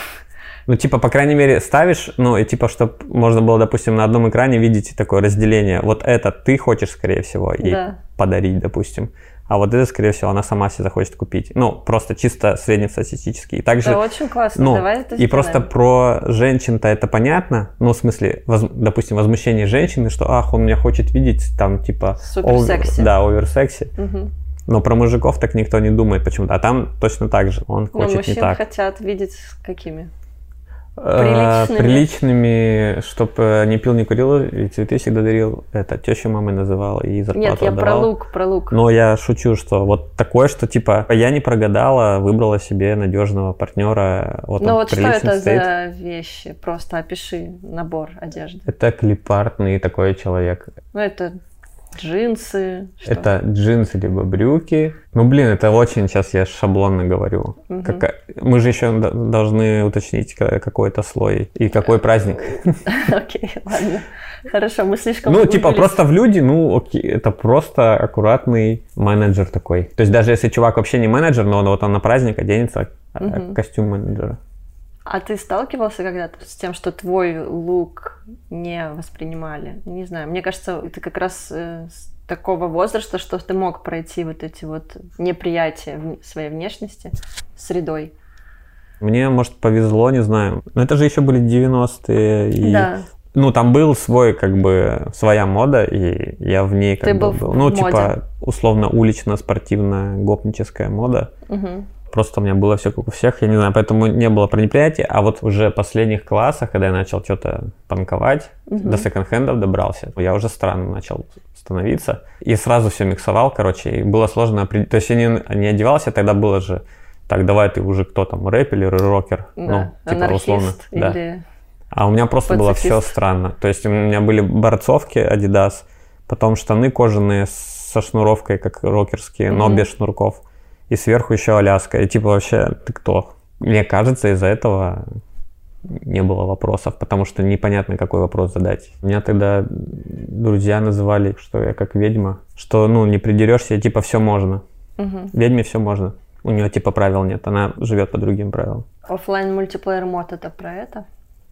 Ну, типа, по крайней мере, ставишь, ну, и типа, чтобы можно было, допустим, на одном экране видеть такое разделение. Вот это ты хочешь, скорее всего, ей Да. подарить, допустим. А вот это, скорее всего, она сама себе захочет купить. Ну, просто чисто среднестатистически. И также, Это очень классно. ну, Давай это и просто сделаем. про женщин-то это понятно. Ну, в смысле, воз- допустим, возмущение женщины, что, ах, он меня хочет видеть, там, типа... Супер овер-. Да, оверсекси. Мгм. Но про мужиков так никто не думает почему-то. А там точно так же. Он Но хочет не мужчин так. хотят видеть какими? Э, Приличными. Приличными, чтобы не пил, не курил, и цветы всегда дарил. Это теща мамы называла и зарплату Нет, я про отдавал. лук, про лук. Но я шучу, что вот такое, что типа я не прогадала, выбрала себе надежного партнера. Вот Ну он вот что это стоит. за вещи? Просто опиши набор одежды. Это клипартный такой человек. Ну это джинсы. что? Это джинсы либо брюки. Ну блин, это очень сейчас я шаблонно говорю. Мгм. Какая- Мы же еще должны уточнить ка- какой-то слой и какой праздник. Окей, ладно. Хорошо, мы слишком Ну, типа, просто в люди, ну, окей, это просто аккуратный менеджер такой. То есть даже если чувак вообще не менеджер, но он вот он на праздник оденется, а, Мгм. костюм менеджера. А ты сталкивался когда-то с тем, что твой лук не воспринимали? Не знаю, мне кажется, ты как раз э, с такого возраста, что ты мог пройти вот эти вот неприятия своей внешности средой. Мне, может, повезло, не знаю. Но это же еще были 90-е. И, Да. Ну, там был свой, как бы, своя мода, и я в ней как Ты бы был был. Ну, моде. типа, условно, улично-спортивная, гопническая мода. Мгм. Просто у меня было все как у всех, я не знаю, поэтому не было про неприятия. А вот уже в последних классах, когда я начал что-то панковать, Мгм. до секонд-хендов добрался, я уже странно начал становиться. И сразу все миксовал, короче, и было сложно определить. То есть я не, не одевался, тогда было же, так, давай ты уже кто там, рэп или рокер? Да. Ну, типа, Анархист условно. Да. или... А у меня просто было все Пацифист. странно. То есть у меня были борцовки Adidas, потом штаны кожаные со шнуровкой, как рокерские, но Мгм. без шнурков. И сверху еще Аляска. И типа вообще, ты кто? Мне кажется, из-за этого не было вопросов, потому что непонятно, какой вопрос задать. Меня тогда друзья называли, что я как ведьма, что, ну, не придерешься, типа, все можно. Мгм. Ведьме все можно. У нее, типа, правил нет, она живет по другим правилам. Offline multiplayer mode это про это?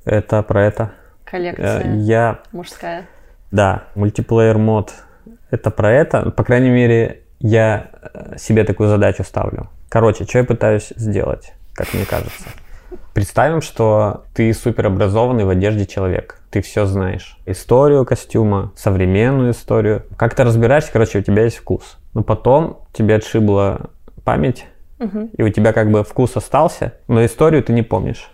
Это про это. Э, Коллекция Я мужская. Да, multiplayer mode это про это. По крайней мере, я э, себе такую задачу ставлю. Короче, что я пытаюсь сделать, как мне кажется. Представим, что ты суперобразованный в одежде человек. Ты все знаешь. Историю костюма, современную историю. Как ты разбираешься, короче, у тебя есть вкус. Но потом тебе отшибло память, И у тебя как бы вкус остался, но историю ты не помнишь.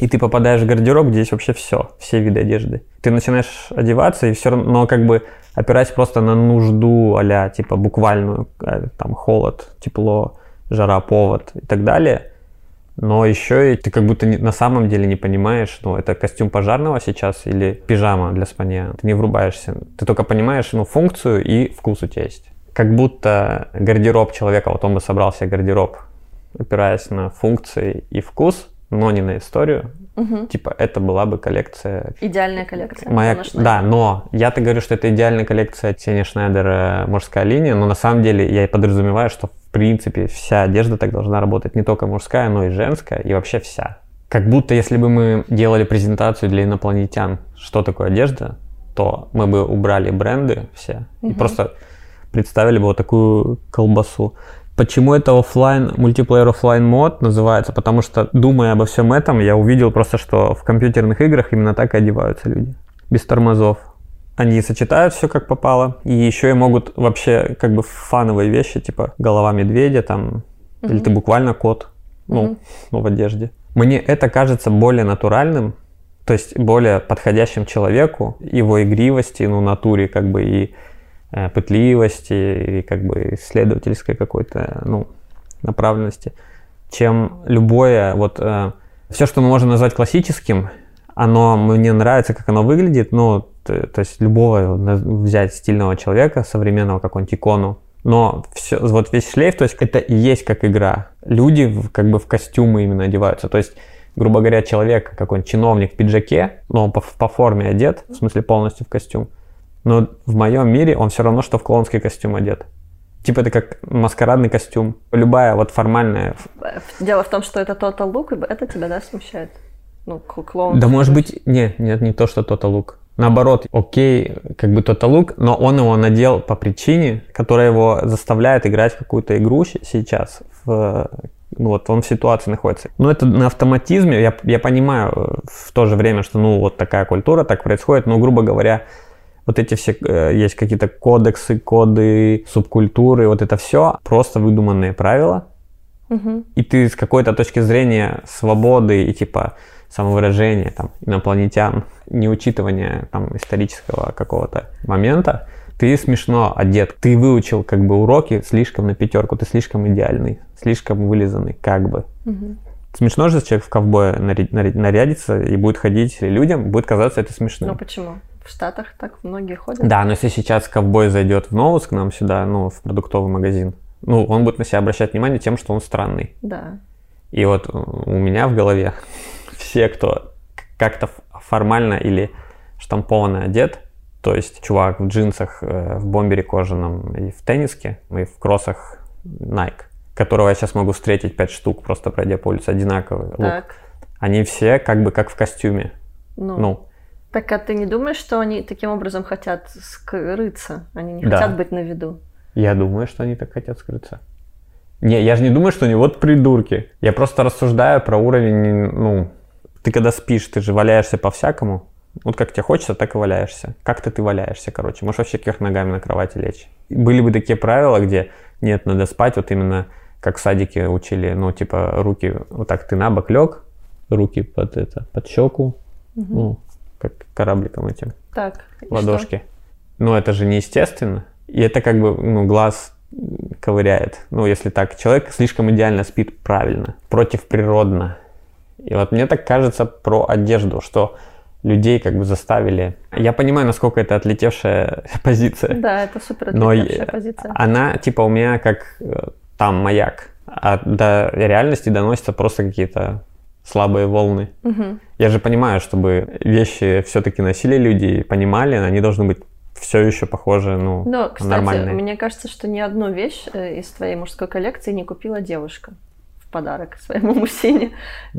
И ты попадаешь в гардероб, где есть вообще все, все виды одежды. Ты начинаешь одеваться, и все равно, но как бы опираясь просто на нужду а типа буквальную, э, там холод, тепло, жара, повод и так далее. Но еще и ты как будто не- на самом деле не понимаешь, ну, это костюм пожарного сейчас или пижама для спания. Ты не врубаешься. Ты только понимаешь, ну, функцию и вкус у тебя есть. Как будто гардероб человека, вот он бы собрал себе гардероб, опираясь на функции и вкус, но не на историю. Мгм. Типа, это была бы коллекция Идеальная коллекция. Моя, да, но я-то говорю, что это идеальная коллекция Тени Шнайдер э, мужская линия, но на самом деле я и подразумеваю, что в принципе вся одежда так должна работать, не только мужская, но и женская, и вообще вся. Как будто если бы мы делали презентацию для инопланетян, что такое одежда, то мы бы убрали бренды все и Мгм. просто представили бы вот такую колбасу. Почему это offline, multiplayer offline mode называется? Потому что, думая обо всем этом, я увидел просто, что в компьютерных играх именно так и одеваются люди. Без тормозов. Они сочетают все как попало, и еще и могут вообще как бы fun овые вещи, типа голова медведя там, или ты буквально кот, ну, Мгм. ну, в одежде. Мне это кажется более натуральным, то есть более подходящим человеку, его игривости, ну, натуре как бы и пытливости, и как бы исследовательской какой-то, ну, направленности, чем любое, вот, все, что мы можем назвать классическим, оно мне нравится, как оно выглядит, ну, то, то есть любого взять стильного человека, современного, какого-нибудь икону, но все, вот весь шлейф, то есть это и есть как игра. Люди в- как бы в костюмы именно одеваются, то есть грубо говоря, человек, какой-нибудь чиновник в пиджаке, но он по, по форме одет, в смысле полностью в костюм, но в моем мире он все равно, что в клоунский костюм одет. Типа это как маскарадный костюм. Любая вот формальная... Дело в том, что это Total Look, и это тебя, да, смущает? Ну, клоун. Да может быть, нет, нет, не то, что Total Look. Наоборот, окей, как бы Total Look, но он его надел по причине, которая его заставляет играть в какую-то игру сейчас. В, ну вот он в ситуации находится. Но это на автоматизме, я, я понимаю э, в то же время, что ну вот такая культура, так происходит, но, грубо говоря, вот эти все, э, есть какие-то кодексы, коды, субкультуры, вот это все просто выдуманные правила, Мгм. и ты с какой-то точки зрения свободы и типа самовыражения там инопланетян, неучитывания там исторического какого-то момента, ты смешно одет, ты выучил как бы уроки слишком на пятерку, ты слишком идеальный, слишком вылизанный, как бы. Мгм. Смешно же человек в наря- нарядится и будет ходить людям, будет казаться это смешным. Ну почему? В Штатах так многие ходят. Да, но если сейчас ковбой зайдет в Новус к нам сюда, ну, в продуктовый магазин, ну, он будет на себя обращать внимание тем, что он странный. Да. И вот у меня в голове все, кто как-то формально или штампованно одет, то есть чувак в джинсах, э, в бомбере кожаном и в тенниске, и в кроссах Nike, которого я сейчас могу встретить 5 штук, просто пройдя по улице, одинаковый лук. Так. Они все как бы как в костюме. Ну, Ну, Так а ты не думаешь, что они таким образом хотят скрыться? Они не Да. хотят быть на виду. я думаю, что они так хотят скрыться. Не, я же не думаю, что они вот придурки. Я просто рассуждаю про уровень, ну, ты когда спишь, ты же валяешься по-всякому. Вот как тебе хочется, так и валяешься. Как-то ты валяешься, короче. Можешь вообще кверх ногами на кровати лечь. Были бы такие правила, где нет, надо спать, вот именно как в садике учили, ну, типа, руки, вот так ты на бок лег, руки под это, под щеку, ну, как корабликом этим Так. и что? ладошки. Но это же неестественно. И это как бы, ну, глаз ковыряет. Ну, если так, человек слишком идеально спит правильно, противоприродно. И вот мне так кажется про одежду, что людей как бы заставили... Я понимаю, насколько это отлетевшая позиция. Да, это супер Но отличная я- позиция. она типа у меня как э, там маяк. А до реальности доносятся просто какие-то слабые волны. Мгм. Я же понимаю, чтобы вещи все-таки носили люди и понимали, они должны быть все еще похожи, ну, Но, кстати, нормальные. мне кажется, что ни одну вещь э, из твоей мужской коллекции не купила девушка в подарок своему мужчине.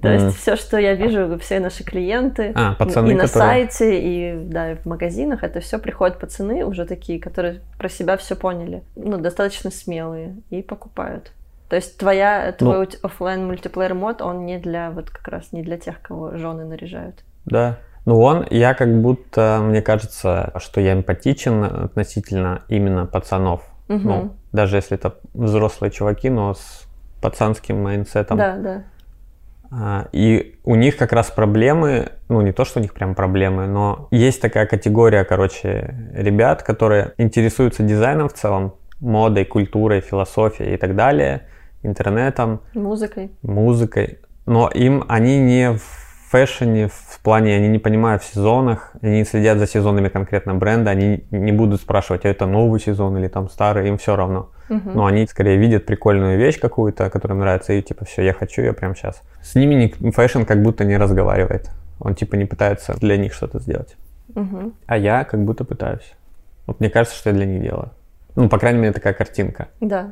То Мгм. есть все, что я вижу, все наши клиенты А, пацаны, и на которые- сайте, и да, и в магазинах, это все приходят пацаны уже такие, которые про себя все поняли, ну, достаточно смелые и покупают. То есть твоя, Ну. твой offline multiplayer mode, он не для, вот как раз не для тех, кого жены наряжают. Да. Ну он, я как будто, мне кажется, что я эмпатичен относительно именно пацанов. Мгм. Ну, даже если это взрослые чуваки, но с пацанским mindset ом. Да, да. А, И у них как раз проблемы, ну не то, что у них прям проблемы, но есть такая категория, короче, ребят, которые интересуются дизайном в целом, модой, культурой, философией и так далее, интернетом, Музыкой. музыкой, но им они не в fashion е, в плане, они не понимают в сезонах, они следят за сезонами конкретно бренда, они не будут спрашивать, а это новый сезон или там старый, им все равно. Мгм. Но они скорее видят прикольную вещь какую-то, которая им нравится, и типа, все, я хочу ее прямо сейчас. С ними не- fashion как будто не разговаривает. Он типа не пытается для них что-то сделать. Мгм. А я как будто пытаюсь. Вот мне кажется, что я для них делаю. Ну, по крайней мере, такая картинка. Да.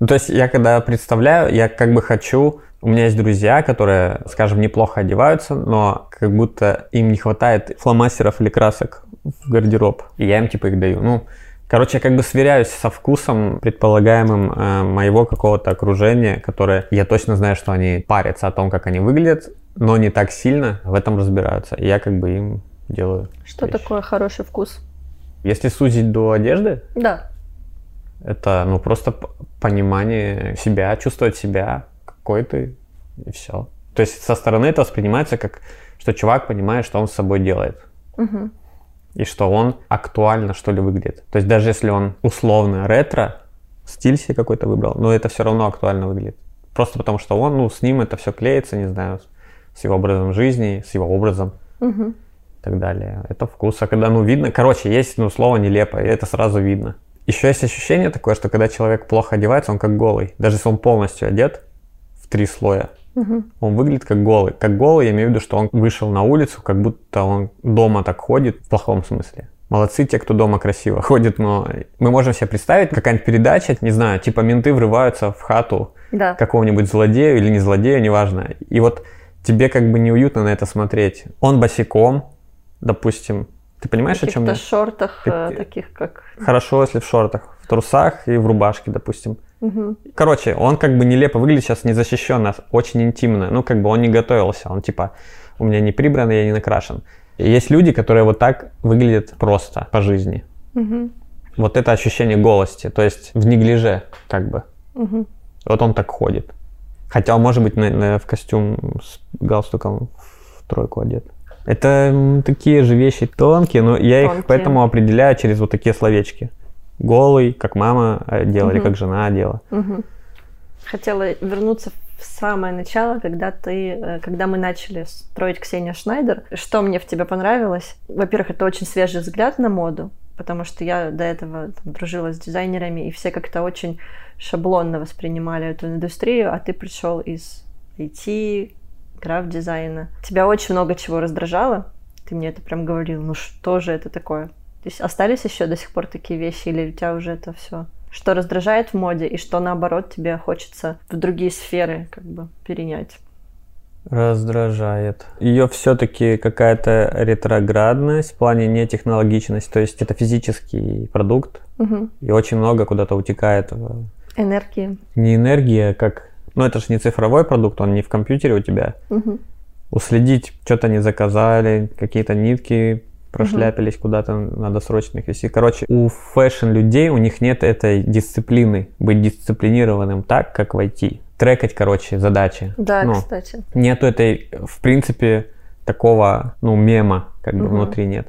Ну, то есть я когда представляю, я как бы хочу... У меня есть друзья, которые, скажем, неплохо одеваются, но как будто им не хватает фломастеров или красок в гардероб. И я им типа их даю. Ну, короче, я как бы сверяюсь со вкусом предполагаемым э, моего какого-то окружения, которое я точно знаю, что они парятся о том, как они выглядят, но не так сильно в этом разбираются. И я как бы им делаю. Что вещи. такое хороший вкус? Если сузить до одежды, Да. это, ну, просто понимание себя, чувствовать себя, какой ты, и все. То есть со стороны это воспринимается как, что чувак понимает, что он с собой делает. Мгм. И что он актуально, что ли, выглядит. То есть даже если он условно ретро, стиль себе какой-то выбрал, но это все равно актуально выглядит. Просто потому что он, ну, с ним это все клеится, не знаю, с- его образом жизни, с его образом Мгм. и так далее. Это вкус. А когда, ну, видно, короче, есть, ну, слово нелепо, и это сразу видно. Еще есть ощущение такое, что когда человек плохо одевается, он как голый. Даже если он полностью одет в три слоя, Мгм. он выглядит как голый. Как голый, я имею в виду, что он вышел на улицу, как будто он дома так ходит, в плохом смысле. Молодцы те, кто дома красиво ходит, но мы можем себе представить, какая-нибудь передача, не знаю, типа менты врываются в хату Да. какого-нибудь злодею или не злодею, неважно. И вот тебе как бы неуютно на это смотреть. Он босиком, допустим. Ты понимаешь, о чем я? В шортах, Как- э, таких как... Хорошо, если в шортах, в трусах и в рубашке, допустим. Мгм. Короче, он как бы нелепо выглядит сейчас незащищенно, очень интимно. Ну, как бы он не готовился. Он типа, у меня не прибран, я не накрашен. И есть люди, которые вот так выглядят просто по жизни. Мгм. Вот это ощущение голости, то есть в неглиже, как бы. Мгм. Вот он так ходит. Хотя он может быть на- на- в костюм с галстуком в тройку одет. Это такие же вещи тонкие, но я их Тонкие. поэтому определяю через вот такие словечки. Голый, как мама одела или Мгм. как жена одела. Мгм. Хотела вернуться в самое начало, когда ты, э, когда мы начали строить Ксения Шнайдер. Что мне в тебе понравилось? Во-первых, это очень свежий взгляд на моду, потому что я до этого там, дружила с дизайнерами, и все как-то очень шаблонно воспринимали эту индустрию, а ты пришел из IT, граф-дизайна. Тебя очень много чего раздражало. Ты мне это прям говорил, ну что же это такое? То есть остались еще до сих пор такие вещи, или у тебя уже это все? Что раздражает в моде, и что наоборот тебе хочется в другие сферы как бы перенять? Раздражает. Ее все-таки какая-то ретроградность в плане нетехнологичности. То есть это физический продукт, Мгм. и очень много куда-то утекает. в- Энергии. Не энергия, как... Ну, это же не цифровой продукт, он не в компьютере у тебя. Мгм. Уследить, что-то не заказали, какие-то нитки прошляпились куда-то, надо срочно их вести. Короче, у фэшн-людей, у них нет этой дисциплины, быть дисциплинированным так, как в IT. Трекать, короче, задачи. Да, Ну, кстати. нету этой, в принципе, такого, ну, мема, как бы Мгм. внутри нет.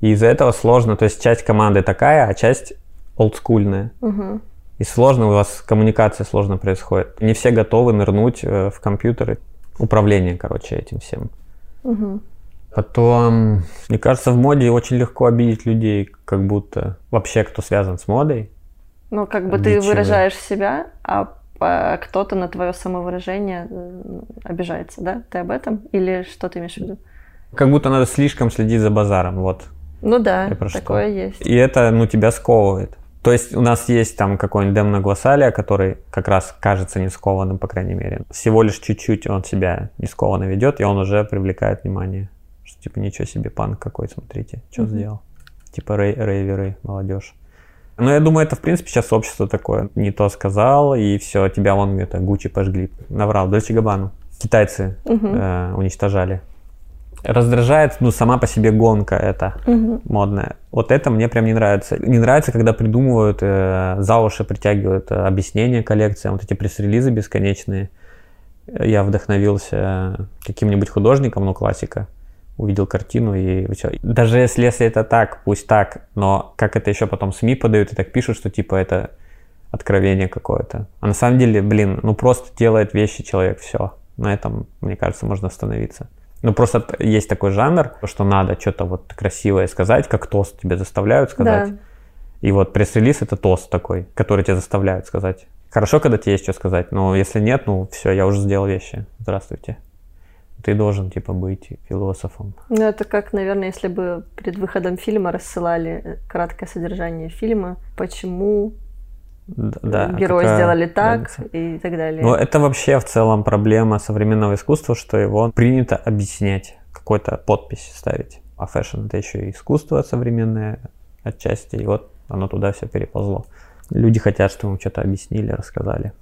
И из-за этого сложно, то есть часть команды такая, а часть олдскульная. Мгм. И сложно, у вас коммуникация сложно происходит. Не все готовы нырнуть э, в компьютеры. Управление, короче, этим всем. Мгм. Потом, мне кажется, в моде очень легко обидеть людей, как будто вообще кто связан с модой. Ну, как бы ты выражаешь себя, а а кто-то на твое самовыражение э, обижается, да? Ты об этом? Или что ты имеешь в виду? Как будто надо слишком следить за базаром, вот. Ну да, про что? такое есть. И это, ну, тебя сковывает. То есть у нас есть там какой-нибудь Демна Глоссалия, который как раз кажется не скованным, по крайней мере. Всего лишь чуть-чуть он себя не скованно ведет, и он уже привлекает внимание. Что, типа, ничего себе, панк какой, смотрите, что Мгм. сделал. Типа рей- рейверы, молодежь. Но я думаю, это, в принципе, сейчас общество такое. Не то сказал, и все, тебя вон это Гуччи пожгли. Наврал, Дольче Габану. Китайцы Мгм. э, уничтожали. Раздражает, ну, сама по себе гонка эта Мгм. модная. Вот это мне прям не нравится. Не нравится, когда придумывают, э, за уши притягивают э, объяснения коллекциям, вот эти пресс-релизы бесконечные. Э, Я вдохновился каким-нибудь художником, ну, классика. Увидел картину и все. Даже если, если это так, пусть так, но как это еще потом СМИ подают и так пишут, что типа это откровение какое-то. А на самом деле, блин, ну просто делает вещи человек, все. На этом, мне кажется, можно остановиться. Ну, просто есть такой жанр, что надо что-то вот красивое сказать, как тост тебе заставляют сказать. Да. И вот пресс-релиз это тост такой, который тебя заставляют сказать. Хорошо, когда тебе есть что сказать, но если нет, ну все, я уже сделал вещи. Здравствуйте. Ты должен, типа, быть философом. Ну, это как, наверное, если бы перед выходом фильма рассылали э, краткое содержание фильма, почему Да, герои какая сделали так разница? и так далее. Но это вообще в целом проблема современного искусства, что его принято объяснять, какой-то подпись ставить. А fashion это еще и искусство современное отчасти, и вот оно туда все переползло. Люди хотят, чтобы им что-то объяснили, рассказали.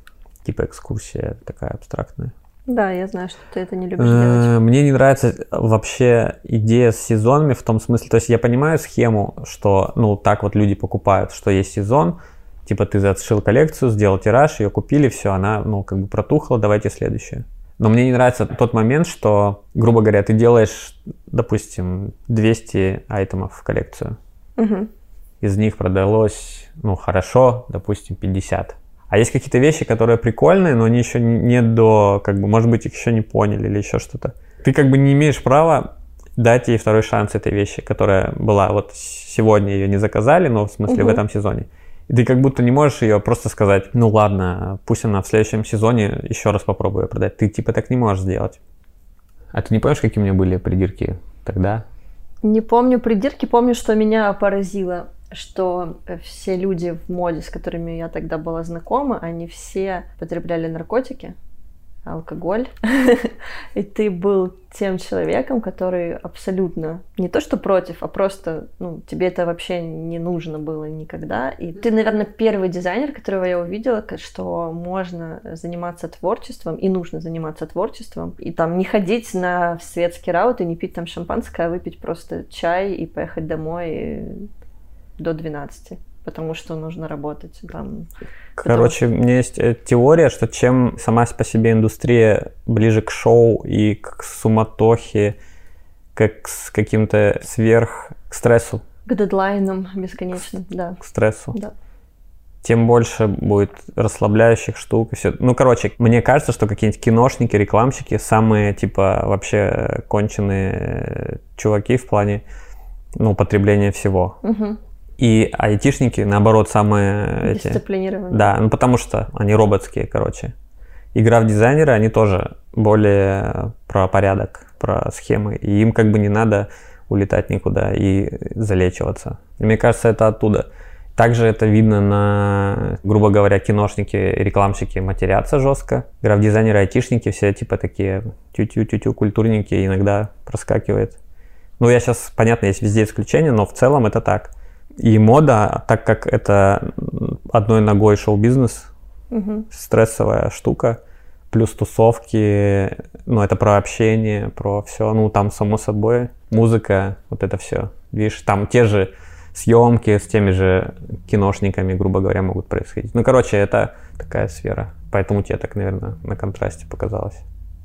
Типа экскурсия такая абстрактная. Да, я знаю, что ты это не любишь делать. Э, Мне не нравится вообще идея с сезонами в том смысле, то есть я понимаю схему, что, ну, так вот люди покупают, что есть сезон, типа ты зашил коллекцию, сделал тираж, ее купили, все, она, ну, как бы протухла, давайте следующую. Но мне не нравится тот момент, что, грубо говоря, ты делаешь, допустим, 200 айтемов в коллекцию, Мгм. из них продалось, ну, хорошо, допустим, 50. А есть какие-то вещи, которые прикольные, но они еще не до, как бы, может быть, их еще не поняли или еще что-то. Ты как бы не имеешь права дать ей второй шанс этой вещи, которая была вот сегодня ее не заказали, но в смысле в Мгм. этом сезоне. И ты как будто не можешь ее просто сказать, ну ладно, пусть она в следующем сезоне еще раз попробую её продать. Ты типа так не можешь сделать. А ты не помнишь, какие у меня были придирки тогда? Не помню придирки, помню, что меня поразило, что э, все люди в моде, с которыми я тогда была знакома, они все потребляли наркотики. Алкоголь, и ты был тем человеком, который абсолютно не то что против, а просто, ну, тебе это вообще не нужно было никогда. И ты, наверное, первый дизайнер, которого я увидела, что можно заниматься творчеством, и нужно заниматься творчеством, и там не ходить на светский раут и не пить там шампанское, а выпить просто чай и поехать домой до 12 потому что нужно работать там. Короче, потому... у меня есть э, теория, что чем сама по себе индустрия ближе к шоу и к суматохе, как с каким-то сверх к стрессу. К дедлайнам бесконечным, да. К стрессу. Да. Тем больше будет расслабляющих штук и все. Ну, короче, мне кажется, что какие-нибудь киношники, рекламщики самые, типа, вообще конченые чуваки в плане, ну, потребления всего. Угу. И айтишники, наоборот, самые эти... Дисциплинированные. Да, ну потому что они роботские, короче. Игра в дизайнеры, они тоже более про порядок, про схемы. И им как бы не надо улетать никуда и залечиваться. И мне кажется, это оттуда. Также это видно на, грубо говоря, киношники, рекламщики матерятся жестко. Граф-дизайнеры, айтишники все типа такие тю-тю-тю-тю, культурненькие, иногда проскакивает. Ну, я сейчас, понятно, есть везде исключения, но в целом это так. И мода, так как это одной ногой шоу-бизнес, угу. стрессовая штука, плюс тусовки, ну, это про общение, про все, ну, там, само собой, музыка, вот это все. Видишь, там те же съемки с теми же киношниками, грубо говоря, могут происходить. Ну, короче, это такая сфера. Поэтому тебе так, наверное, на контрасте показалось.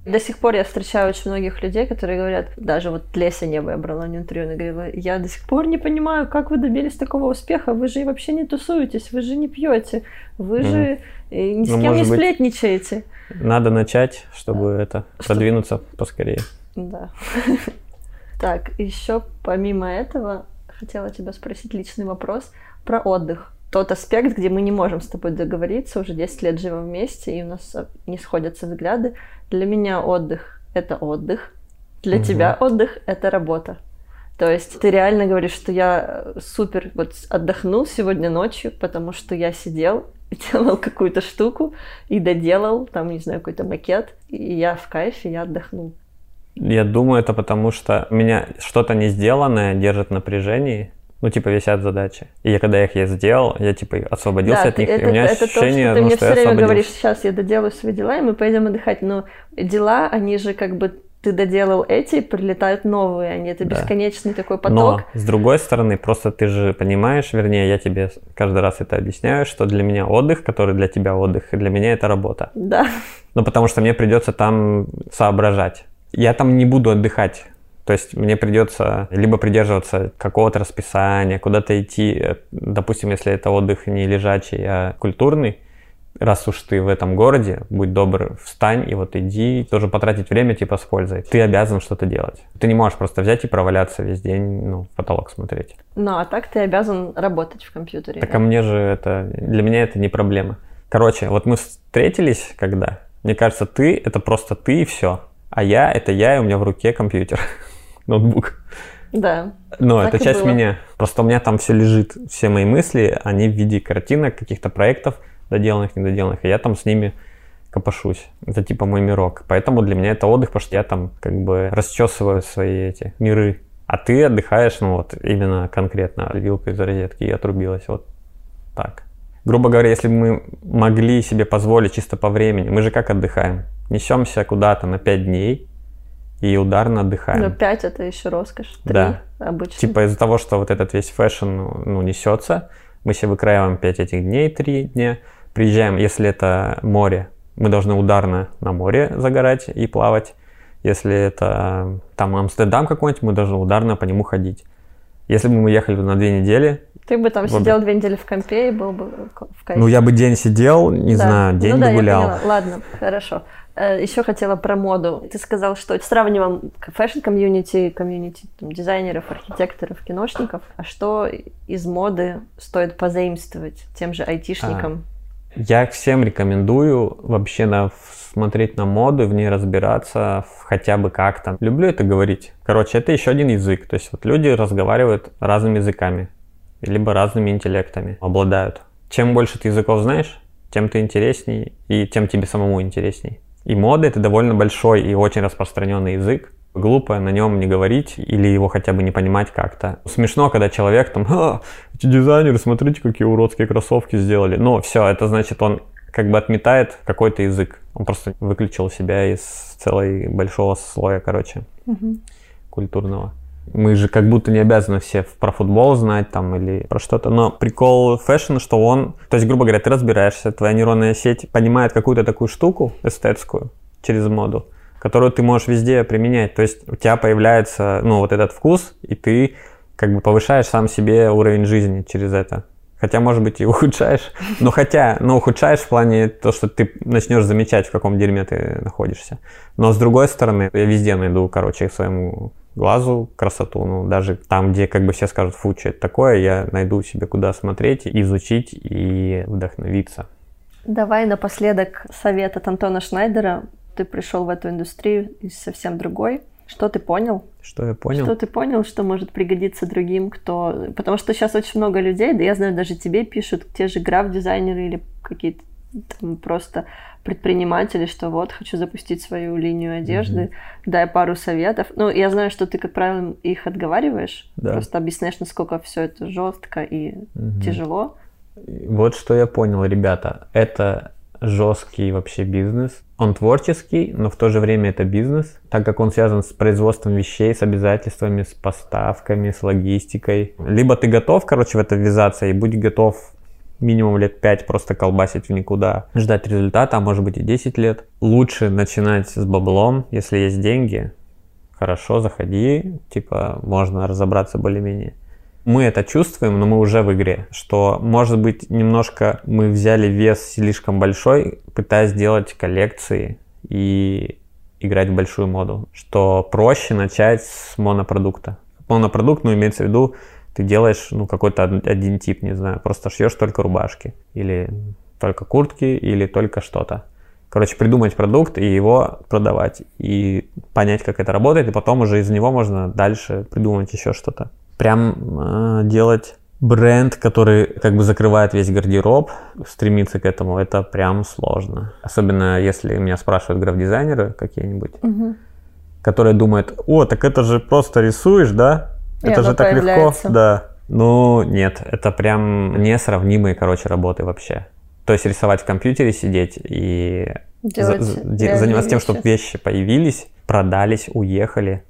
До сих пор я встречаю очень многих людей, которые говорят, даже вот Леся Небо я брала не интервью, она говорила, я до сих пор не понимаю, как вы добились такого успеха, вы же вообще не тусуетесь, вы же не пьете, вы mm. же э, ни с ну, кем не сплетничаете. Надо начать, чтобы а, это что? продвинуться поскорее. Да. Так, еще помимо этого, хотела тебя спросить личный вопрос про отдых тот аспект, где мы не можем с тобой договориться, уже 10 лет живем вместе, и у нас не сходятся взгляды. Для меня отдых — это отдых, для угу. тебя отдых — это работа. То есть ты реально говоришь, что я супер вот отдохнул сегодня ночью, потому что я сидел, делал какую-то штуку и доделал, там, не знаю, какой-то макет, и я в кайфе, я отдохнул. Я думаю, это потому что меня что-то не сделанное держит в напряжении, ну, типа, висят задачи. И я, когда их я сделал, я, типа, освободился да, от них, это, и у меня это ощущение, то, что ты ну, мне что все время говоришь, сейчас я доделаю свои дела, и мы пойдем отдыхать. Но дела, они же как бы ты доделал эти, прилетают новые, они это да. бесконечный такой поток. Но, с другой стороны, просто ты же понимаешь, вернее, я тебе каждый раз это объясняю, что для меня отдых, который для тебя отдых, и для меня это работа. Да. Ну, потому что мне придется там соображать. Я там не буду отдыхать то есть мне придется либо придерживаться какого-то расписания, куда-то идти, допустим, если это отдых не лежачий, а культурный, раз уж ты в этом городе, будь добр, встань и вот иди, тоже потратить время типа с пользой. Ты обязан что-то делать. Ты не можешь просто взять и проваляться весь день, ну, в потолок смотреть. Ну, а так ты обязан работать в компьютере. Так да? а мне же это, для меня это не проблема. Короче, вот мы встретились когда? Мне кажется, ты — это просто ты и все. А я — это я, и у меня в руке компьютер. ноутбук. Да. Но это часть было. меня. Просто у меня там все лежит, все мои мысли, они в виде картинок, каких-то проектов, доделанных, недоделанных, и я там с ними копошусь. Это типа мой мирок. Поэтому для меня это отдых, потому что я там как бы расчесываю свои эти миры. А ты отдыхаешь, ну вот, именно конкретно вилкой из розетки и отрубилась. Вот так. Грубо говоря, если бы мы могли себе позволить чисто по времени, мы же как отдыхаем? Несемся куда-то на 5 дней, и ударно отдыхаем. Но 5 это еще роскошь, 3 да. обычно. Типа из-за того, что вот этот весь fashion ну, несется, мы себе выкраиваем 5 этих дней, 3 дня, приезжаем, если это море, мы должны ударно на море загорать и плавать. Если это там Амстердам какой-нибудь, мы должны ударно по нему ходить. Если бы мы ехали на две недели... Ты бы там сидел две недели в компе и был бы в кайфе. Ну, я бы день сидел, не да. знаю, день ну, да, гулял. Я поняла. Ладно, хорошо. Э, Еще хотела про моду. Ты сказал, что сравниваем fashion-community, community дизайнеров, архитекторов, киношников. А что из моды стоит позаимствовать тем же айтишникам? А, я всем рекомендую вообще на, смотреть на моду, в ней разбираться хотя бы как-то. Люблю это говорить. Короче, это еще один язык. То есть вот люди разговаривают разными языками, либо разными интеллектами обладают. Чем больше ты языков знаешь, тем ты интересней, и тем тебе самому интересней И мода это довольно большой и очень распространенный язык. Глупо на нем не говорить или его хотя бы не понимать как-то. Смешно, когда человек там, а, эти дизайнеры, смотрите, какие уродские кроссовки сделали. Но все, это значит, он как бы отметает какой-то язык. Он просто выключил себя из целой большого слоя, короче, Мгм. культурного. Мы же как будто не обязаны все про футбол знать там или про что-то. Но прикол fashion, что он... То есть, грубо говоря, ты разбираешься, твоя нейронная сеть понимает какую-то такую штуку эстетскую через моду, которую ты можешь везде применять. То есть у тебя появляется, ну, вот этот вкус, и ты как бы повышаешь сам себе уровень жизни через это. Хотя, может быть, и ухудшаешь. Но хотя, ну, ухудшаешь в плане то, что ты начнешь замечать, в каком дерьме ты находишься. Но с другой стороны, я везде найду, короче, своему глазу красоту. Ну, даже там, где как бы все скажут, фу, что это такое, я найду себе куда смотреть, изучить и вдохновиться. Давай напоследок совет от Антона Шнайдера. Ты пришел в эту индустрию из совсем другой. Что ты понял? Что я понял? Что ты понял, что может пригодиться другим, кто... Потому что сейчас очень много людей, да я знаю, даже тебе пишут, те же граф-дизайнеры или какие-то там просто предприниматели, что вот, хочу запустить свою линию одежды, дай пару советов. Ну, я знаю, что ты, как правило, их отговариваешь, Да. просто объясняешь, насколько все это жестко и Мгм. тяжело. Вот что я понял, ребята. Это жесткий вообще бизнес. Он творческий, но в то же время это бизнес, так как он связан с производством вещей, с обязательствами, с поставками, с логистикой. Либо ты готов, короче, в это ввязаться и будь готов минимум лет 5 просто колбасить в никуда, ждать результата, а может быть и 10 лет. Лучше начинать с баблом, если есть деньги. Хорошо, заходи, типа можно разобраться более-менее. Мы это чувствуем, но мы уже в игре, что, может быть, немножко мы взяли вес слишком большой, пытаясь сделать коллекции и играть в большую моду, что проще начать с монопродукта. Монопродукт, ну, имеется в виду, ты делаешь, ну, какой-то од- один тип, не знаю, просто шьешь только рубашки, или только куртки, или только что-то. Короче, придумать продукт и его продавать, и понять, как это работает, и потом уже из него можно дальше придумать еще что-то. Прям э, делать бренд, который как бы закрывает весь гардероб, стремиться к этому, это прям сложно. Особенно если меня спрашивают граф-дизайнеры какие-нибудь, которые думают, о, так это же просто рисуешь, да? Это же так легко, появляется». да. Ну, нет, это прям несравнимые, короче, работы вообще. То есть рисовать в компьютере, сидеть и Делать за- за- заниматься тем, вещи. чтобы вещи появились, продались, уехали,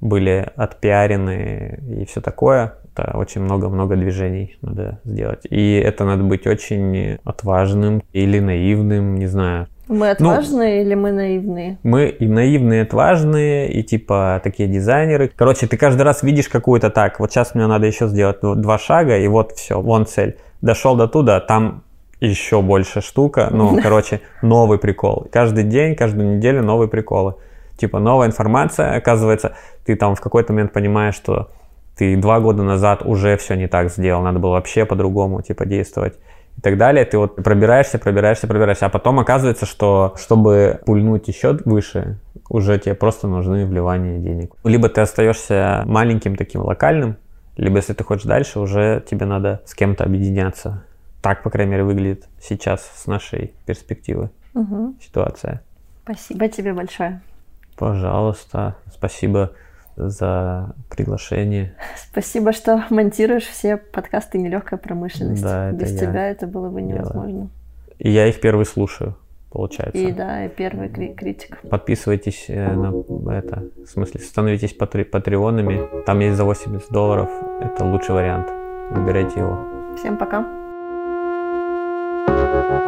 были отпиарены и все такое. Это очень много-много движений надо сделать. И это надо быть очень отважным или наивным, не знаю. Мы Ну, отважные или мы наивные? Мы и наивные, отважные, и типа такие дизайнеры. Короче, ты каждый раз видишь какую-то так, вот сейчас мне надо еще сделать два шага, и вот все, вон цель. Дошел до туда, там еще больше штука. Ну, короче, новый прикол. Каждый день, каждую неделю новые приколы. Типа новая информация, оказывается, ты там в какой-то момент понимаешь, что ты два года назад уже все не так сделал, надо было вообще по-другому типа действовать и так далее. Ты вот пробираешься, пробираешься, пробираешься, а потом оказывается, что чтобы пульнуть еще выше, уже тебе просто нужны вливания денег. Либо ты остаешься маленьким таким локальным, либо если ты хочешь дальше, уже тебе надо с кем-то объединяться. Так, по крайней мере, выглядит сейчас с нашей перспективы Мгм. ситуация. Спасибо тебе большое. Пожалуйста, спасибо за приглашение. Спасибо, что монтируешь все подкасты «Нелегкая промышленность». Да, Без тебя это было бы делаю. невозможно. И я их первый слушаю, получается. И да, и первый кри- критик. Подписывайтесь э, на это, в смысле, становитесь патре- патреонами. Там есть за 80 долларов. Это лучший вариант. Выбирайте его. Всем пока. Thank you.